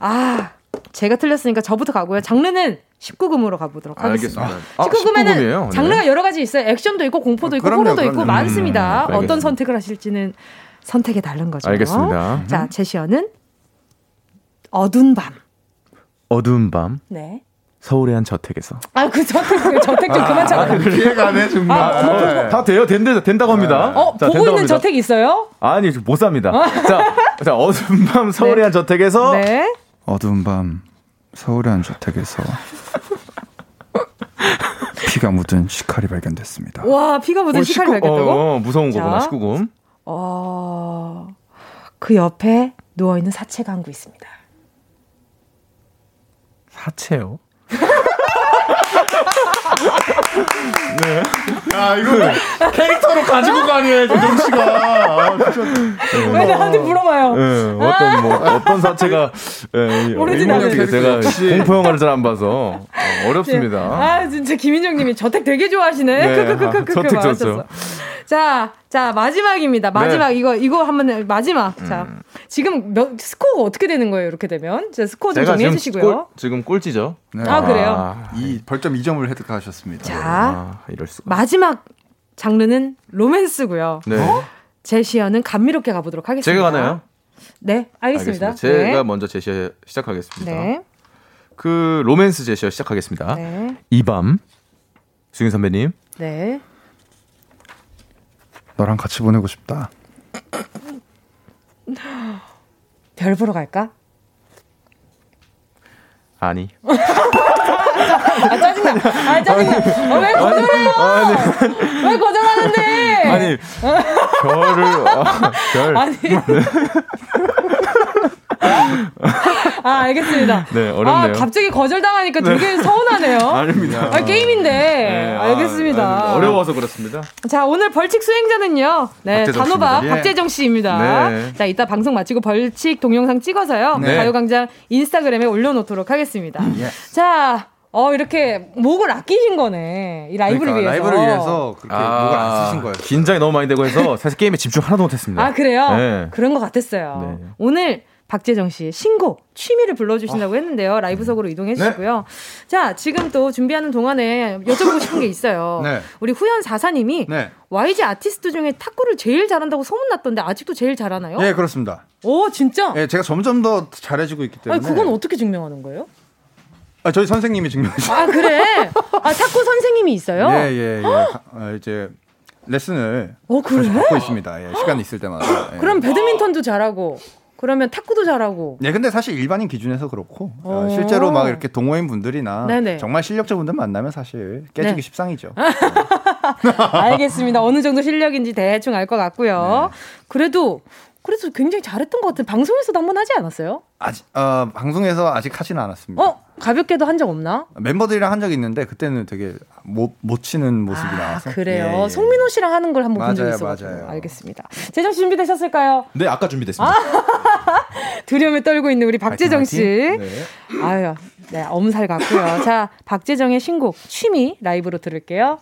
아, 제가 틀렸으니까 저부터 가고요. 장르는 19금으로 가보도록 하겠습니다. 알겠습니다. 아, 19금에는 장르가 네. 여러 가지 있어요. 액션도 있고 공포도 있고 호러도. 있고 음, 많습니다. 음, 어떤 선택을 하실지는 선택에 다른 거죠. 알겠습니다. 자, 제시어는 어두운 밤. 어두운 밤. 네. 서울의 한 저택에서. 아, 그 저택, 그 저택 좀 그만 잡아. 아, 이해가네, 정말. 아, 어, 네. 다 돼요? 된다, 된다고 합니다. 어, 자, 보고 있는. 저택 있어요? 아니, 못 삽니다. 어? 자, 자, 어두운 밤 서울의 네. 한 저택에서. 네. 어두운 밤 서울의 한 저택에서 피가 묻은 시칼이 발견됐습니다. 와, 피가 묻은 어, 시칼이 발견됐다고? 어, 어, 무서운 거구나, 19금. 어, 그 옆에 누워있는 사체가 한 구 있습니다. 사체요? 네. 아, 이거 캐릭터로 가지고 가네, 조정 씨가. 아, 네. 왜 나한테 물어봐요? 네, 어떤, 뭐, 어떤 사체가, 예, 모르지, 나는. 제가 공포 영화를 잘 안 봐서 어, 어렵습니다. 아, 진짜 김인정 님이 저택 되게 좋아하시네. 네, 크크크크크. 저택 좋죠. 자, 자, 마지막입니다. 마지막, 네. 이거, 이거 한번, 마지막. 음. 자, 지금 몇, 스코어가 어떻게 되는 거예요? 이렇게 되면? 자, 스코어 좀 정리해 주시고요. 꼴, 지금 꼴찌죠. 네. 아, 그래요? 아, 이 벌점 2점을 획득하셨습니다. 자, 아, 이럴 수가. 마지막 장르는 로맨스고요. 네. 어? 제시어는 감미롭게 가보도록 하겠습니다. 제가 가나요? 네, 알겠습니다. 알겠습니다. 제가 네. 먼저 제시어 시작하겠습니다. 네. 그 로맨스 제시어 시작하겠습니다. 네. 이밤 수인 선배님. 네. 너랑 같이 보내고 싶다. 별 보러 갈까? 아니. 아, 짜증나. 아, 짜증나. 아, 왜 거절해요? 아니, 왜 거절하는데? 아니, 별을, 아, 별. 아니. 네. 아, 알겠습니다. 네, 어렵네요. 아, 갑자기 거절당하니까 되게 네. 서운하네요. 아닙니다. 아, 게임인데. 네, 알겠습니다. 아, 어려워서 그렇습니다. 자, 오늘 벌칙 수행자는요. 네, 단호박 예. 박재정 씨입니다. 네. 자, 이따 방송 마치고 벌칙 동영상 찍어서요. 네. 가요광장 인스타그램에 올려놓도록 하겠습니다. 예. 자, 어 이렇게 목을 아끼신 거네 이 라이브를 그러니까, 위해서 라이브를 위해서 그렇게 아, 목을 안 쓰신 거예요. 긴장이 너무 많이 되고 해서 사실 게임에 집중 하나도 못했습니다. 아 그래요? 네. 그런 것 같았어요. 네. 오늘 박재정 씨의 신곡 취미를 불러주신다고 아. 했는데요. 라이브석으로 이동해 네. 주시고요. 네. 자, 지금 또 준비하는 동안에 여쭤보고 싶은 게 있어요. 네. 우리 후연 사사님이 네. YG 아티스트 중에 탁구를 제일 잘한다고 소문났던데 아직도 제일 잘하나요? 네, 그렇습니다. 오, 진짜? 네, 제가 점점 더 잘해지고 있기 때문에. 아니, 그건 어떻게 증명하는 거예요? 아, 저희 선생님이 증명하시죠. 아, 그래? 아, 탁구 선생님이 있어요? 예, 예, 예. 아, 이제 레슨을 어, 그래? 받고 있습니다. 예, 시간 있을 때마다. 예. 그럼 배드민턴도 잘하고 그러면 탁구도 잘하고. 네, 근데 사실 일반인 기준에서 그렇고 어, 실제로 막 이렇게 동호인 분들이나 네네. 정말 실력자 분들 만나면 사실 깨지기 네. 십상이죠. 알겠습니다. 어느 정도 실력인지 대충 알 것 같고요. 네. 그래도 그래서 굉장히 잘했던 것 같은 방송에서도 한 번 하지 않았어요? 아직 어, 방송에서 아직 하지는 않았습니다. 어 가볍게도 한 적 없나? 멤버들이랑 한 적이 있는데 그때는 되게 못, 못 치는 모습이 아, 나와서 그래요. 예, 예. 송민호 씨랑 하는 걸 한번 본 적이 있어요. 알겠습니다. 재정 씨 준비되셨을까요? 네, 아까 준비됐습니다. 아, 두려움에 떨고 있는 우리 박재정 씨. 네. 아유, 네, 엄살 같고요. 자, 박재정의 신곡 취미 라이브로 들을게요.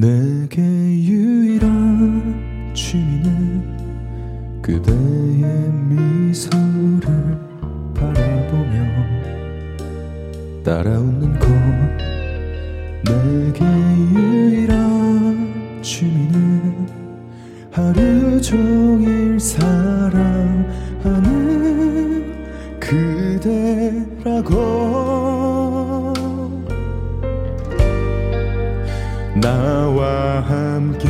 내게 유일한 취미는 그대의 미소를 바라보며 따라 웃는 것. 내게 유일한 취미는 하루 종일 사랑하는 그대라고 나와 함께.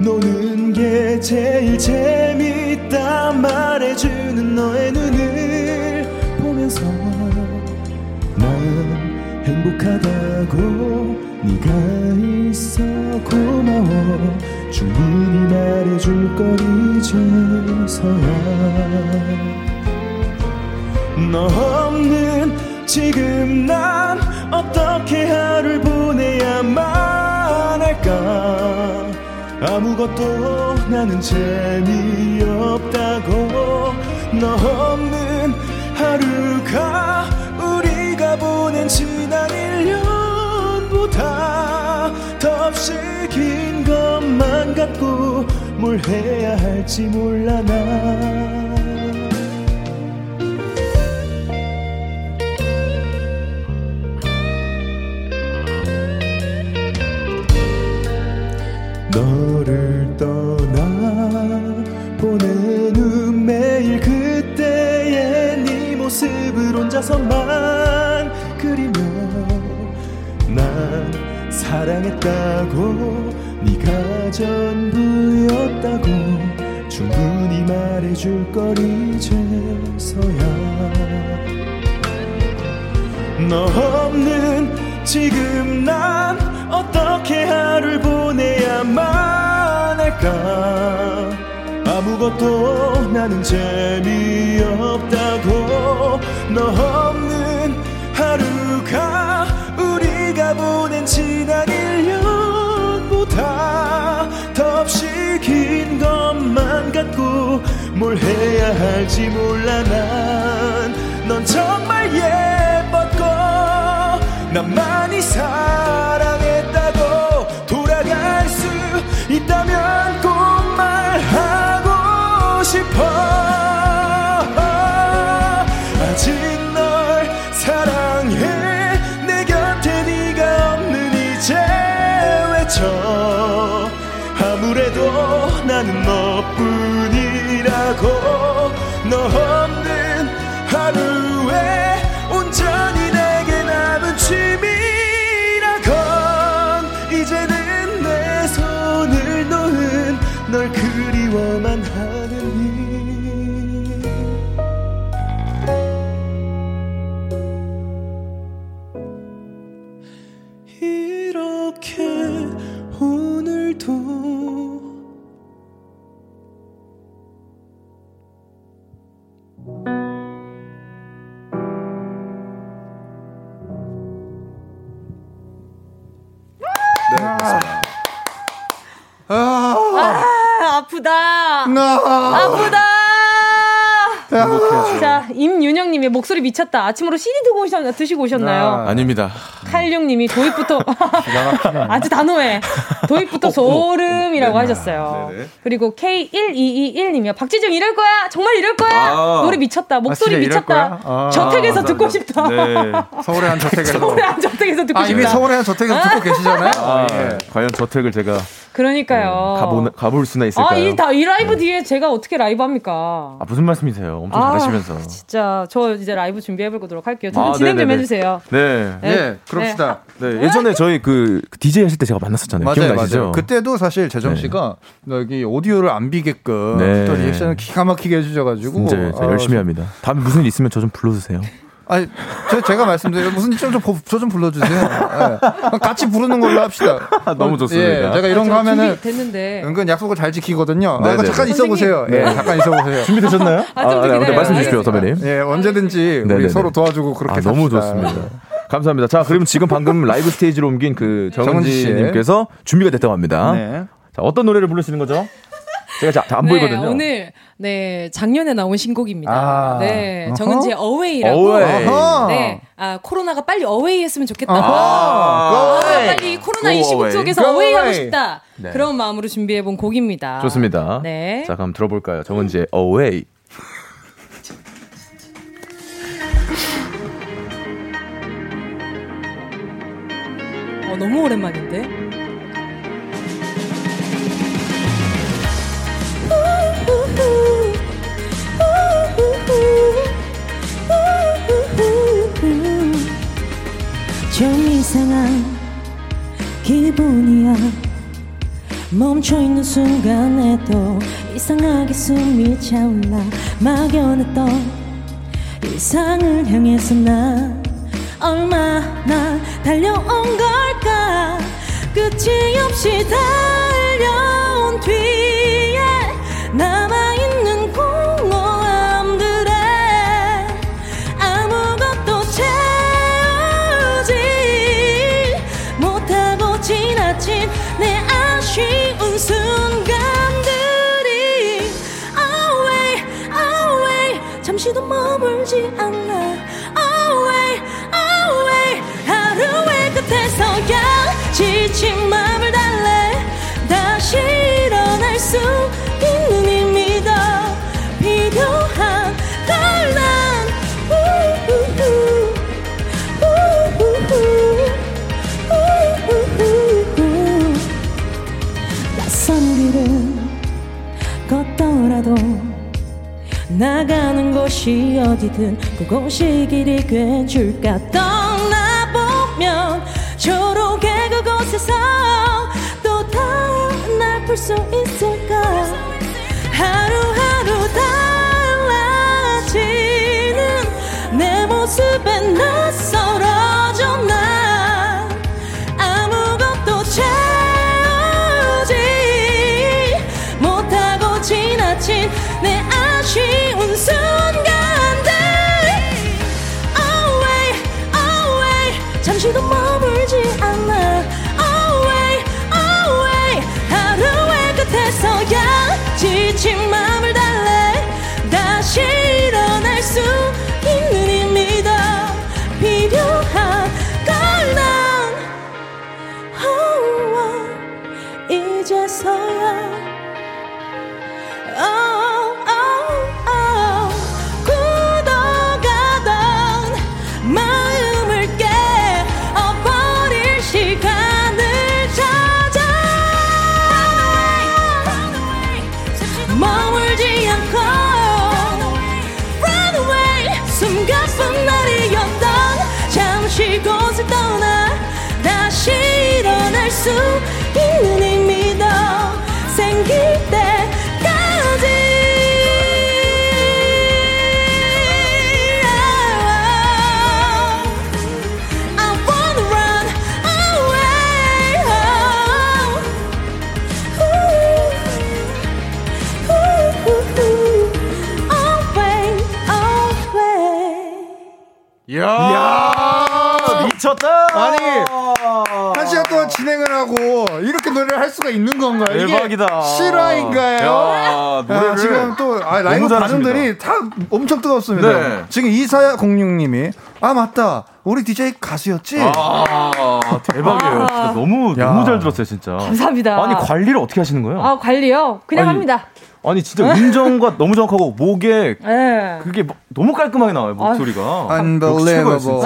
노는 게 제일 재밌다 말해주는 너의 눈을 보면서 난 행복하다고 네가 있어 고마워. 충분히 말해줄 걸 이제서야. 너 없는 지금 난 어떻게 하루를 보내야만 할까? 아무것도 나는 재미없다고. 너 없는 하루가 우리가 보낸 지난 1년보다 더없이 긴 것만 같고 뭘 해야 할지 몰라 나 너를 떠나 보내는 매일 그때의 네 모습을 혼자서만 그리며 난 사랑했다고 네가 전부였다고 충분히 말해줄 걸 이제서야. 너 없는 지금 난 어떻게 하루를 보내야만 할까? 아무것도 나는 재미없다고. 너 없는 하루가 우리가 보낸 지난 1년보다 더없이 긴 것만 같고 뭘 해야 할지 몰라. 난 넌 정말 예뻤고 난 많이 사 아프다. 아프다. 행복해야죠. 자, 임윤영님이 목소리 미쳤다. 아침으로 CD 드고 오셨, 드시고 오셨나요? 아, 아닙니다. 칼육님이 도입부터 아주 단호해. 도입부터 소름이라고 하셨어요. 네네. 그리고 K1221님이요. 박지정 이럴 거야. 정말 이럴 거야. 아, 노래 미쳤다. 목소리 아, 미쳤다. 아, 저택에서 듣고 싶다. 네. 서울의 한 저택에서. 서울의 한 저택에서 듣고 아, 싶다. 이미 서울의 한 저택에서 듣고 계시잖아요. 아, 예. 과연 저택을 제가 그러니까요. 네, 가보, 가볼 수나 있을까요? 아, 이, 다, 이 라이브 뒤에 제가 어떻게 라이브 합니까? 아, 무슨 말씀이세요? 엄청 아, 잘하시면서. 진짜, 저 이제 라이브 준비해보도록 할게요. 두 아, 진행 좀 해주세요. 네. 네. 네, 그럽시다. 네. 네. 예전에 저희 그, 그 DJ 하실 때 제가 만났었잖아요. 맞아요, 기억나시죠? 맞아요. 그때도 사실 재정 네. 씨가 네. 여기 오디오를 안 비게끔 네. 또 리액션을 기가 막히게 해주셔가지고. 진짜 아, 열심히 합니다. 다음에 무슨 일 있으면 저 좀 불러주세요. 아니, 제, 가 말씀드려요. 무슨 좀좀 좀 불러주세요. 네. 같이 부르는 걸로 합시다. 너무 좋습니다. 예, 제가 이런 거 하면은 됐는데. 은근 약속을 잘 지키거든요. 아, 잠깐 있어 보세요. 예, 잠깐 있어 보세요. 준비되셨나요? 아, 아, 네, 말씀 주십시오, 선배님. 예, 언제든지 우리 서로 도와주고 그렇게 아, 너무 좋습니다. 감사합니다. 자, 그럼 지금 방금 라이브 스테이지로 옮긴 그 정은지 님께서 준비가 됐다고 합니다. 네. 자, 어떤 노래를 부르시는 거죠? 제가 안 네, 보이거든요. 오늘 네 작년에 나온 신곡입니다. 아, 네 정은지의 어웨이라고. 어웨이. 네 아, 코로나가 빨리 어웨이했으면 좋겠다. 아, 빨리 코로나 이 시국 속에서 어웨이하고 싶다. 네. 그런 마음으로 준비해본 곡입니다. 좋습니다. 네. 자 그럼 들어볼까요? 정은지의 어웨이. 어, 너무 오랜만인데. 좀 이상한 기분이야. 멈춰있는 순간에도 이상하게 숨이 차올라 막연했던 이상을 향해서 난 얼마나 달려온 걸까? 끝이 없이 달 수 있는 힘이 더 필요한 걸난. 낯선 길을 걷더라도 나가는 곳이 어디든 그곳이 길이 돼줄까? 떠나보면 초록의 그곳에서 또 다른 날볼수 있을 까 하고 이렇게 노래를 할 수가 있는 건가요? 대박이다. 실화인가요? 야, 노래를 지금 또 아, 라이브 반응들이 다 엄청 뜨겁습니다. 네. 지금 이사공육님이 아 맞다. 우리 DJ 가수였지? 아, 대박이에요. 진짜 너무 야. 너무 잘 들었어요, 진짜. 감사합니다. 아니 관리를 어떻게 하시는 거예요? 아 관리요? 그냥 아니, 합니다. 아니 진짜 음정과 너무 정확하고 목에 네. 그게 뭐 너무 깔끔하게 나와요 목소리가. Unbelievable.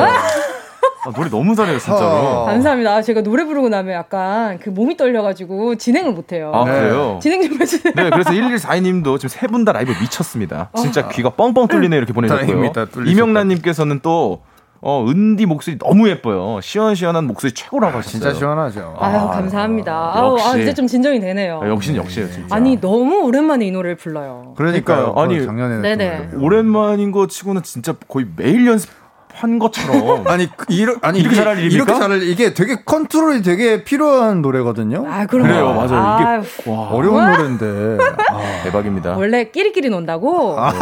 아, 노래 너무 잘해요, 진짜로. 어. 감사합니다. 제가 노래 부르고 나면 약간 그 몸이 떨려가지고 진행을 못해요. 아, 그래요? 진행 좀 해주세요. 네, 그래서 1142님도 지금 세 분 다 라이브 미쳤습니다. 진짜 어. 귀가 뻥뻥 뚫리네 이렇게 보내셨고요. 이명란님께서는 또 어, 은디 목소리 너무 예뻐요. 시원시원한 목소리 최고라고 하셨어요. 진짜 시원하죠. 아유, 아, 감사합니다. 아우, 아, 이제 좀 진정이 되네요. 아, 역시 역시요, 진짜. 아니, 너무 오랜만에 이 노래를 불러요. 그러니까요. 아니, 작년에 네네. 오랜만인 거 치고는 진짜 거의 매일 연습 한 것처럼. 아니 이러, 아니 이렇게 잘할 일입니까? 이렇게 잘할 이게 되게 컨트롤이 되게 필요한 노래거든요. 아 그래요, 맞아요. 아, 이게 와, 어려운 와. 노래인데 아, 대박입니다. 원래 끼리끼리 논다고. 아,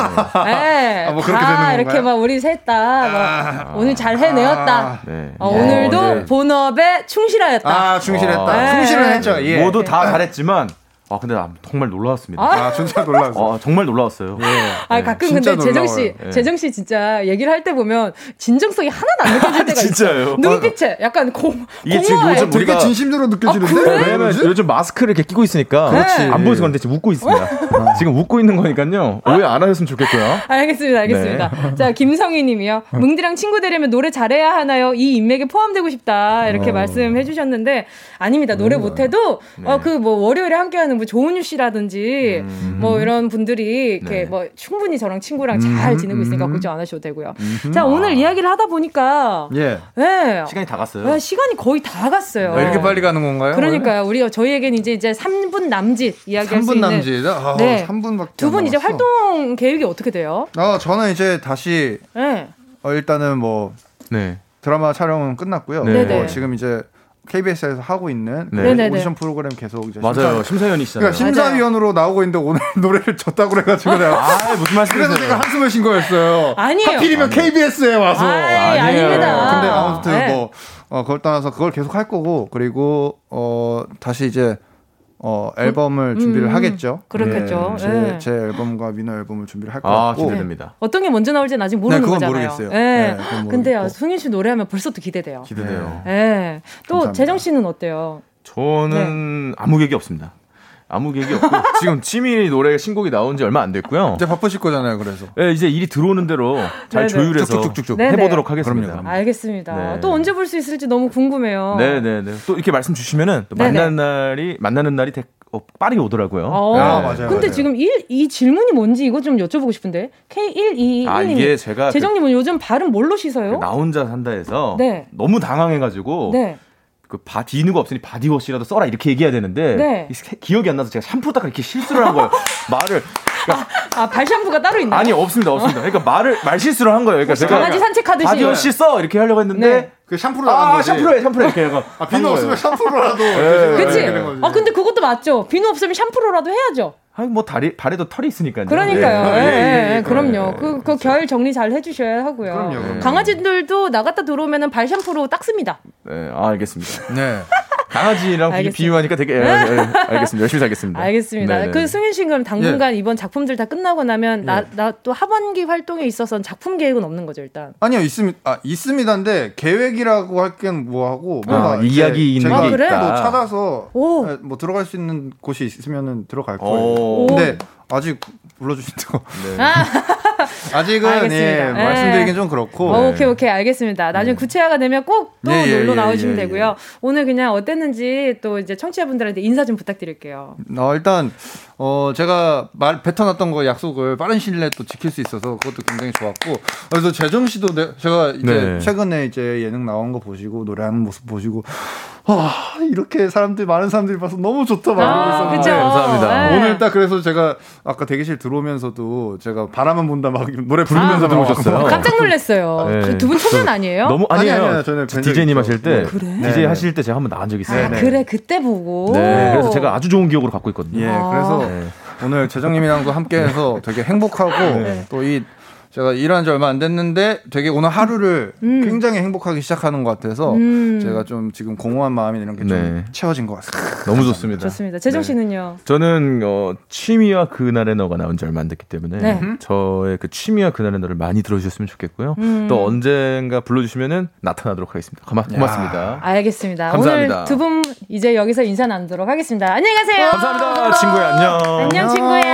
네. 아, 뭐 그렇게 되는 건가요? 이렇게 막 우리 셋다 뭐 오늘 잘 해내었다. 아, 네. 어, 오늘도 어, 네. 본업에 충실하였다. 아 충실했다. 네. 충실은 했죠. 예. 모두 다 잘했지만 아 근데 정말 놀라웠습니다. 아, 아 진짜 놀라웠어요. 아, 정말 놀라웠어요. 네. 아 가끔 근데 재정 씨, 네. 재정 씨 진짜 얘기를 할 때 보면 진정성이 하나도 안 느껴질 때가 있어요. 눈빛에 약간 공 이게 지금 요즘 되게 진심으로 느껴지는데. 아, 그래? 왜냐면 요즘 마스크를 이렇게 끼고 있으니까 그렇지. 안 보여서 그런데 지금 웃고 있습니다. 어. 지금 웃고 있는 거니까요. 오해 안 하셨으면 좋겠고요. 알겠습니다, 알겠습니다. 네. 자 김성희님이요. 뭉디랑 친구 되려면 노래 잘해야 하나요? 이 인맥에 포함되고 싶다 이렇게 어. 말씀해 주셨는데 아닙니다. 노래 음. 못해도 네. 어그 뭐 월요일에 함께하는 뭐 조은유 씨라든지 씨라든지 음. 뭐 이런 분들이 이렇게 네. 뭐 충분히 저랑 친구랑 잘 음. 지내고 있으니까 걱정 안 하셔도 되고요. 음. 자 오늘 아. 이야기를 하다 보니까 예. 네. 시간이 다 갔어요. 네, 시간이 거의 다 갔어요. 네, 이렇게 빨리 가는 건가요? 그러니까요. 우리 저희에게는 이제 이제 3분 남짓 이야기할 수 있는 3분 남짓. 아, 네. 3분밖에 두분 이제 활동 계획이 어떻게 돼요? 아 저는 이제 다시 네. 어, 일단은 뭐 네. 드라마 촬영은 끝났고요. 네. 어, 지금 이제 KBS에서 하고 있는 네. 오디션 프로그램 계속 이제 맞아요 심사, 위원이 시잖아요. 그러니까 심사위원으로 나오고 있는데 오늘 노래를 졌다고 그래가지고 내가 아 무슨 말씀이세요? 그래서 제가 한숨을 쉰 거였어요. 아니에요. 하필이면 아니에요. KBS에 와서 아이, 아니에요. 아닙니다. 근데 아무튼 네. 뭐 어, 그걸 떠나서 그걸 계속 할 거고 그리고 어 다시 이제 어, 앨범을 음, 준비를 음, 하겠죠. 그렇겠죠. 네, 제, 네. 제, 앨범과 민호 앨범을 준비를 할것 아, 같고. 기대됩니다. 네. 어떤 게 먼저 나올지는 아직 모르는 네, 그건 거잖아요. 모르겠어요. 네. 네 근데요, 승인 씨 노래하면 벌써 또 기대돼요. 기대돼요. 네. 또 감사합니다. 재정 씨는 어때요? 저는 네. 아무 계획이 없습니다. 아무 계획이 없고 지금 치미 노래 신곡이 나온 지 얼마 안 됐고요. 이제 바쁘실 거잖아요. 그래서. 네, 이제 일이 들어오는 대로 잘 네네. 조율해서 쭉쭉쭉쭉 해보도록 하겠습니다. 그럼요. 알겠습니다. 네. 또 언제 볼 수 있을지 너무 궁금해요. 네 네 네. 또 이렇게 말씀 주시면은 또 만나는 날이 만나는 날이 되, 어, 빠르게 오더라고요. 어, 네. 아, 맞아요. 근데 맞아요. 지금 1, 이 질문이 뭔지 이거 좀 여쭤보고 싶은데. K122. 아, 이게 제가. 재정님은 그, 요즘 발음 뭘로 씻어요? 나 혼자 산다 해서. 네. 너무 당황해가지고. 네. 그 바디누가 없으니 바디워시라도 써라 이렇게 얘기해야 되는데 네. 기억이 안 나서 제가 샴푸 닦아 이렇게 실수를 한 거예요. 말을 그러니까 아, 아, 발 샴푸가 따로 있나요? 아니 없습니다 없습니다. 그러니까 말을 말 실수를 한 거예요. 그러니까 제가 강아지 산책하듯이 바디워시 써 이렇게 하려고 했는데 네. 그 샴푸로 아, 샴푸로 해 샴푸로 이렇게 해가 아, 비누 없으면 샴푸로라도 네. 그치? 아 근데 그것도 맞죠. 비누 없으면 샴푸로라도 해야죠. 아니 뭐 다리 발에도 털이 있으니까요. 그러니까요. 예, 예, 예, 예, 그럼요. 그, 그 결 정리 잘 해주셔야 하고요. 그럼요. 강아지들도 나갔다 들어오면은 발 샴푸로 닦습니다. 네, 아, 알겠습니다. 네. 강아지랑 비유하니까 되게 예, 예, 알겠습니다. 열심히 살겠습니다. 알겠습니다. 네네. 그 네. 승윤 씨는 그럼 당분간 예. 이번 작품들 다 끝나고 나면 나나 또 하반기 활동에 있어서는 작품 계획은 없는 거죠 일단. 아니요 있습니다. 아 있습니다인데 계획이라고 할겐 뭐하고 아, 이야기 있는 게 그래? 있다. 뭐 찾아서 오. 뭐 들어갈 수 있는 곳이 있으면은 들어갈 거예요. 근데 아직 불러주신다고. 네. 아직은 예, 말씀드리긴 좀 그렇고. 어, 오케이 오케이 알겠습니다. 나중에 네. 구체화가 되면 꼭또 예, 예, 놀러 예, 나오시면 예, 되고요. 오늘 그냥 어땠는지 또 이제 청취자분들한테 인사 좀 부탁드릴게요. 어, 일단 어 제가 말 뱉어놨던 거 약속을 빠른 시일 내에 또 지킬 수 있어서 그것도 굉장히 좋았고 그래서 재정 씨도 네, 제가 이제 네. 최근에 이제 예능 나온 거 보시고 노래하는 모습 보시고 아, 이렇게 사람들, 많은 사람들이 봐서 너무 좋다 말고 아, 있었는데. 네, 감사합니다. 네. 오늘 딱 그래서 제가 아까 대기실 들어오면서도 제가 바라만 본다 막 노래 부르면서 아, 들어오셨어요. 깜짝 놀랐어요. 네. 그 두분 초면 아니에요? 너무, 아니에요. 아니, 아니, 저는 디제이님 하실 때. 네, 그래? 디제이 하실 때 제가 한번 나간 적이 있어요. 아, 그래, 그때 보고. 네, 그래서 제가 아주 좋은 기억으로 갖고 있거든요. 예, 그래서 네. 오늘 재정님이랑도 함께 해서 되게 행복하고 네. 또이 제가 일한 지 얼마 안 됐는데 되게 오늘 하루를 음. 굉장히 행복하게 시작하는 것 같아서 음. 제가 좀 지금 공허한 마음이 이런 게좀 네. 채워진 것 같습니다. 너무 좋습니다. 좋습니다. 재정 네. 씨는요? 네. 저는 어, 취미와 그날의 너가 나온 지 얼마 안 됐기 때문에 네. 저의 그 취미와 그날의 너를 많이 들어주셨으면 좋겠고요. 음. 또 언젠가 불러주시면은 나타나도록 하겠습니다. 고마, 고맙습니다. 알겠습니다. 감사합니다. 오늘 두 분 이제 여기서 인사 나누도록 하겠습니다. 안녕히 가세요. 감사합니다. 친구야 안녕. 안녕 친구야.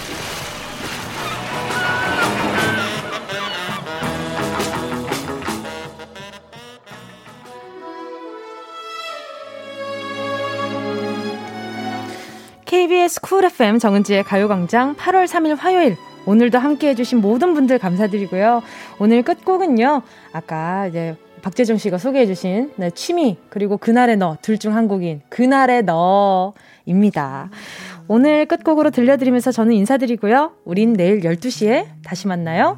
KBS 쿨 FM 정은지의 가요광장 8월 3일 화요일 오늘도 함께 해주신 모든 분들 감사드리고요. 오늘 끝곡은요. 아까 이제 박재정 씨가 소개해주신 네, 취미 그리고 그날의 너 둘 중 한 곡인 그날의 너입니다. 오늘 끝곡으로 들려드리면서 저는 인사드리고요. 우린 내일 12시에 다시 만나요.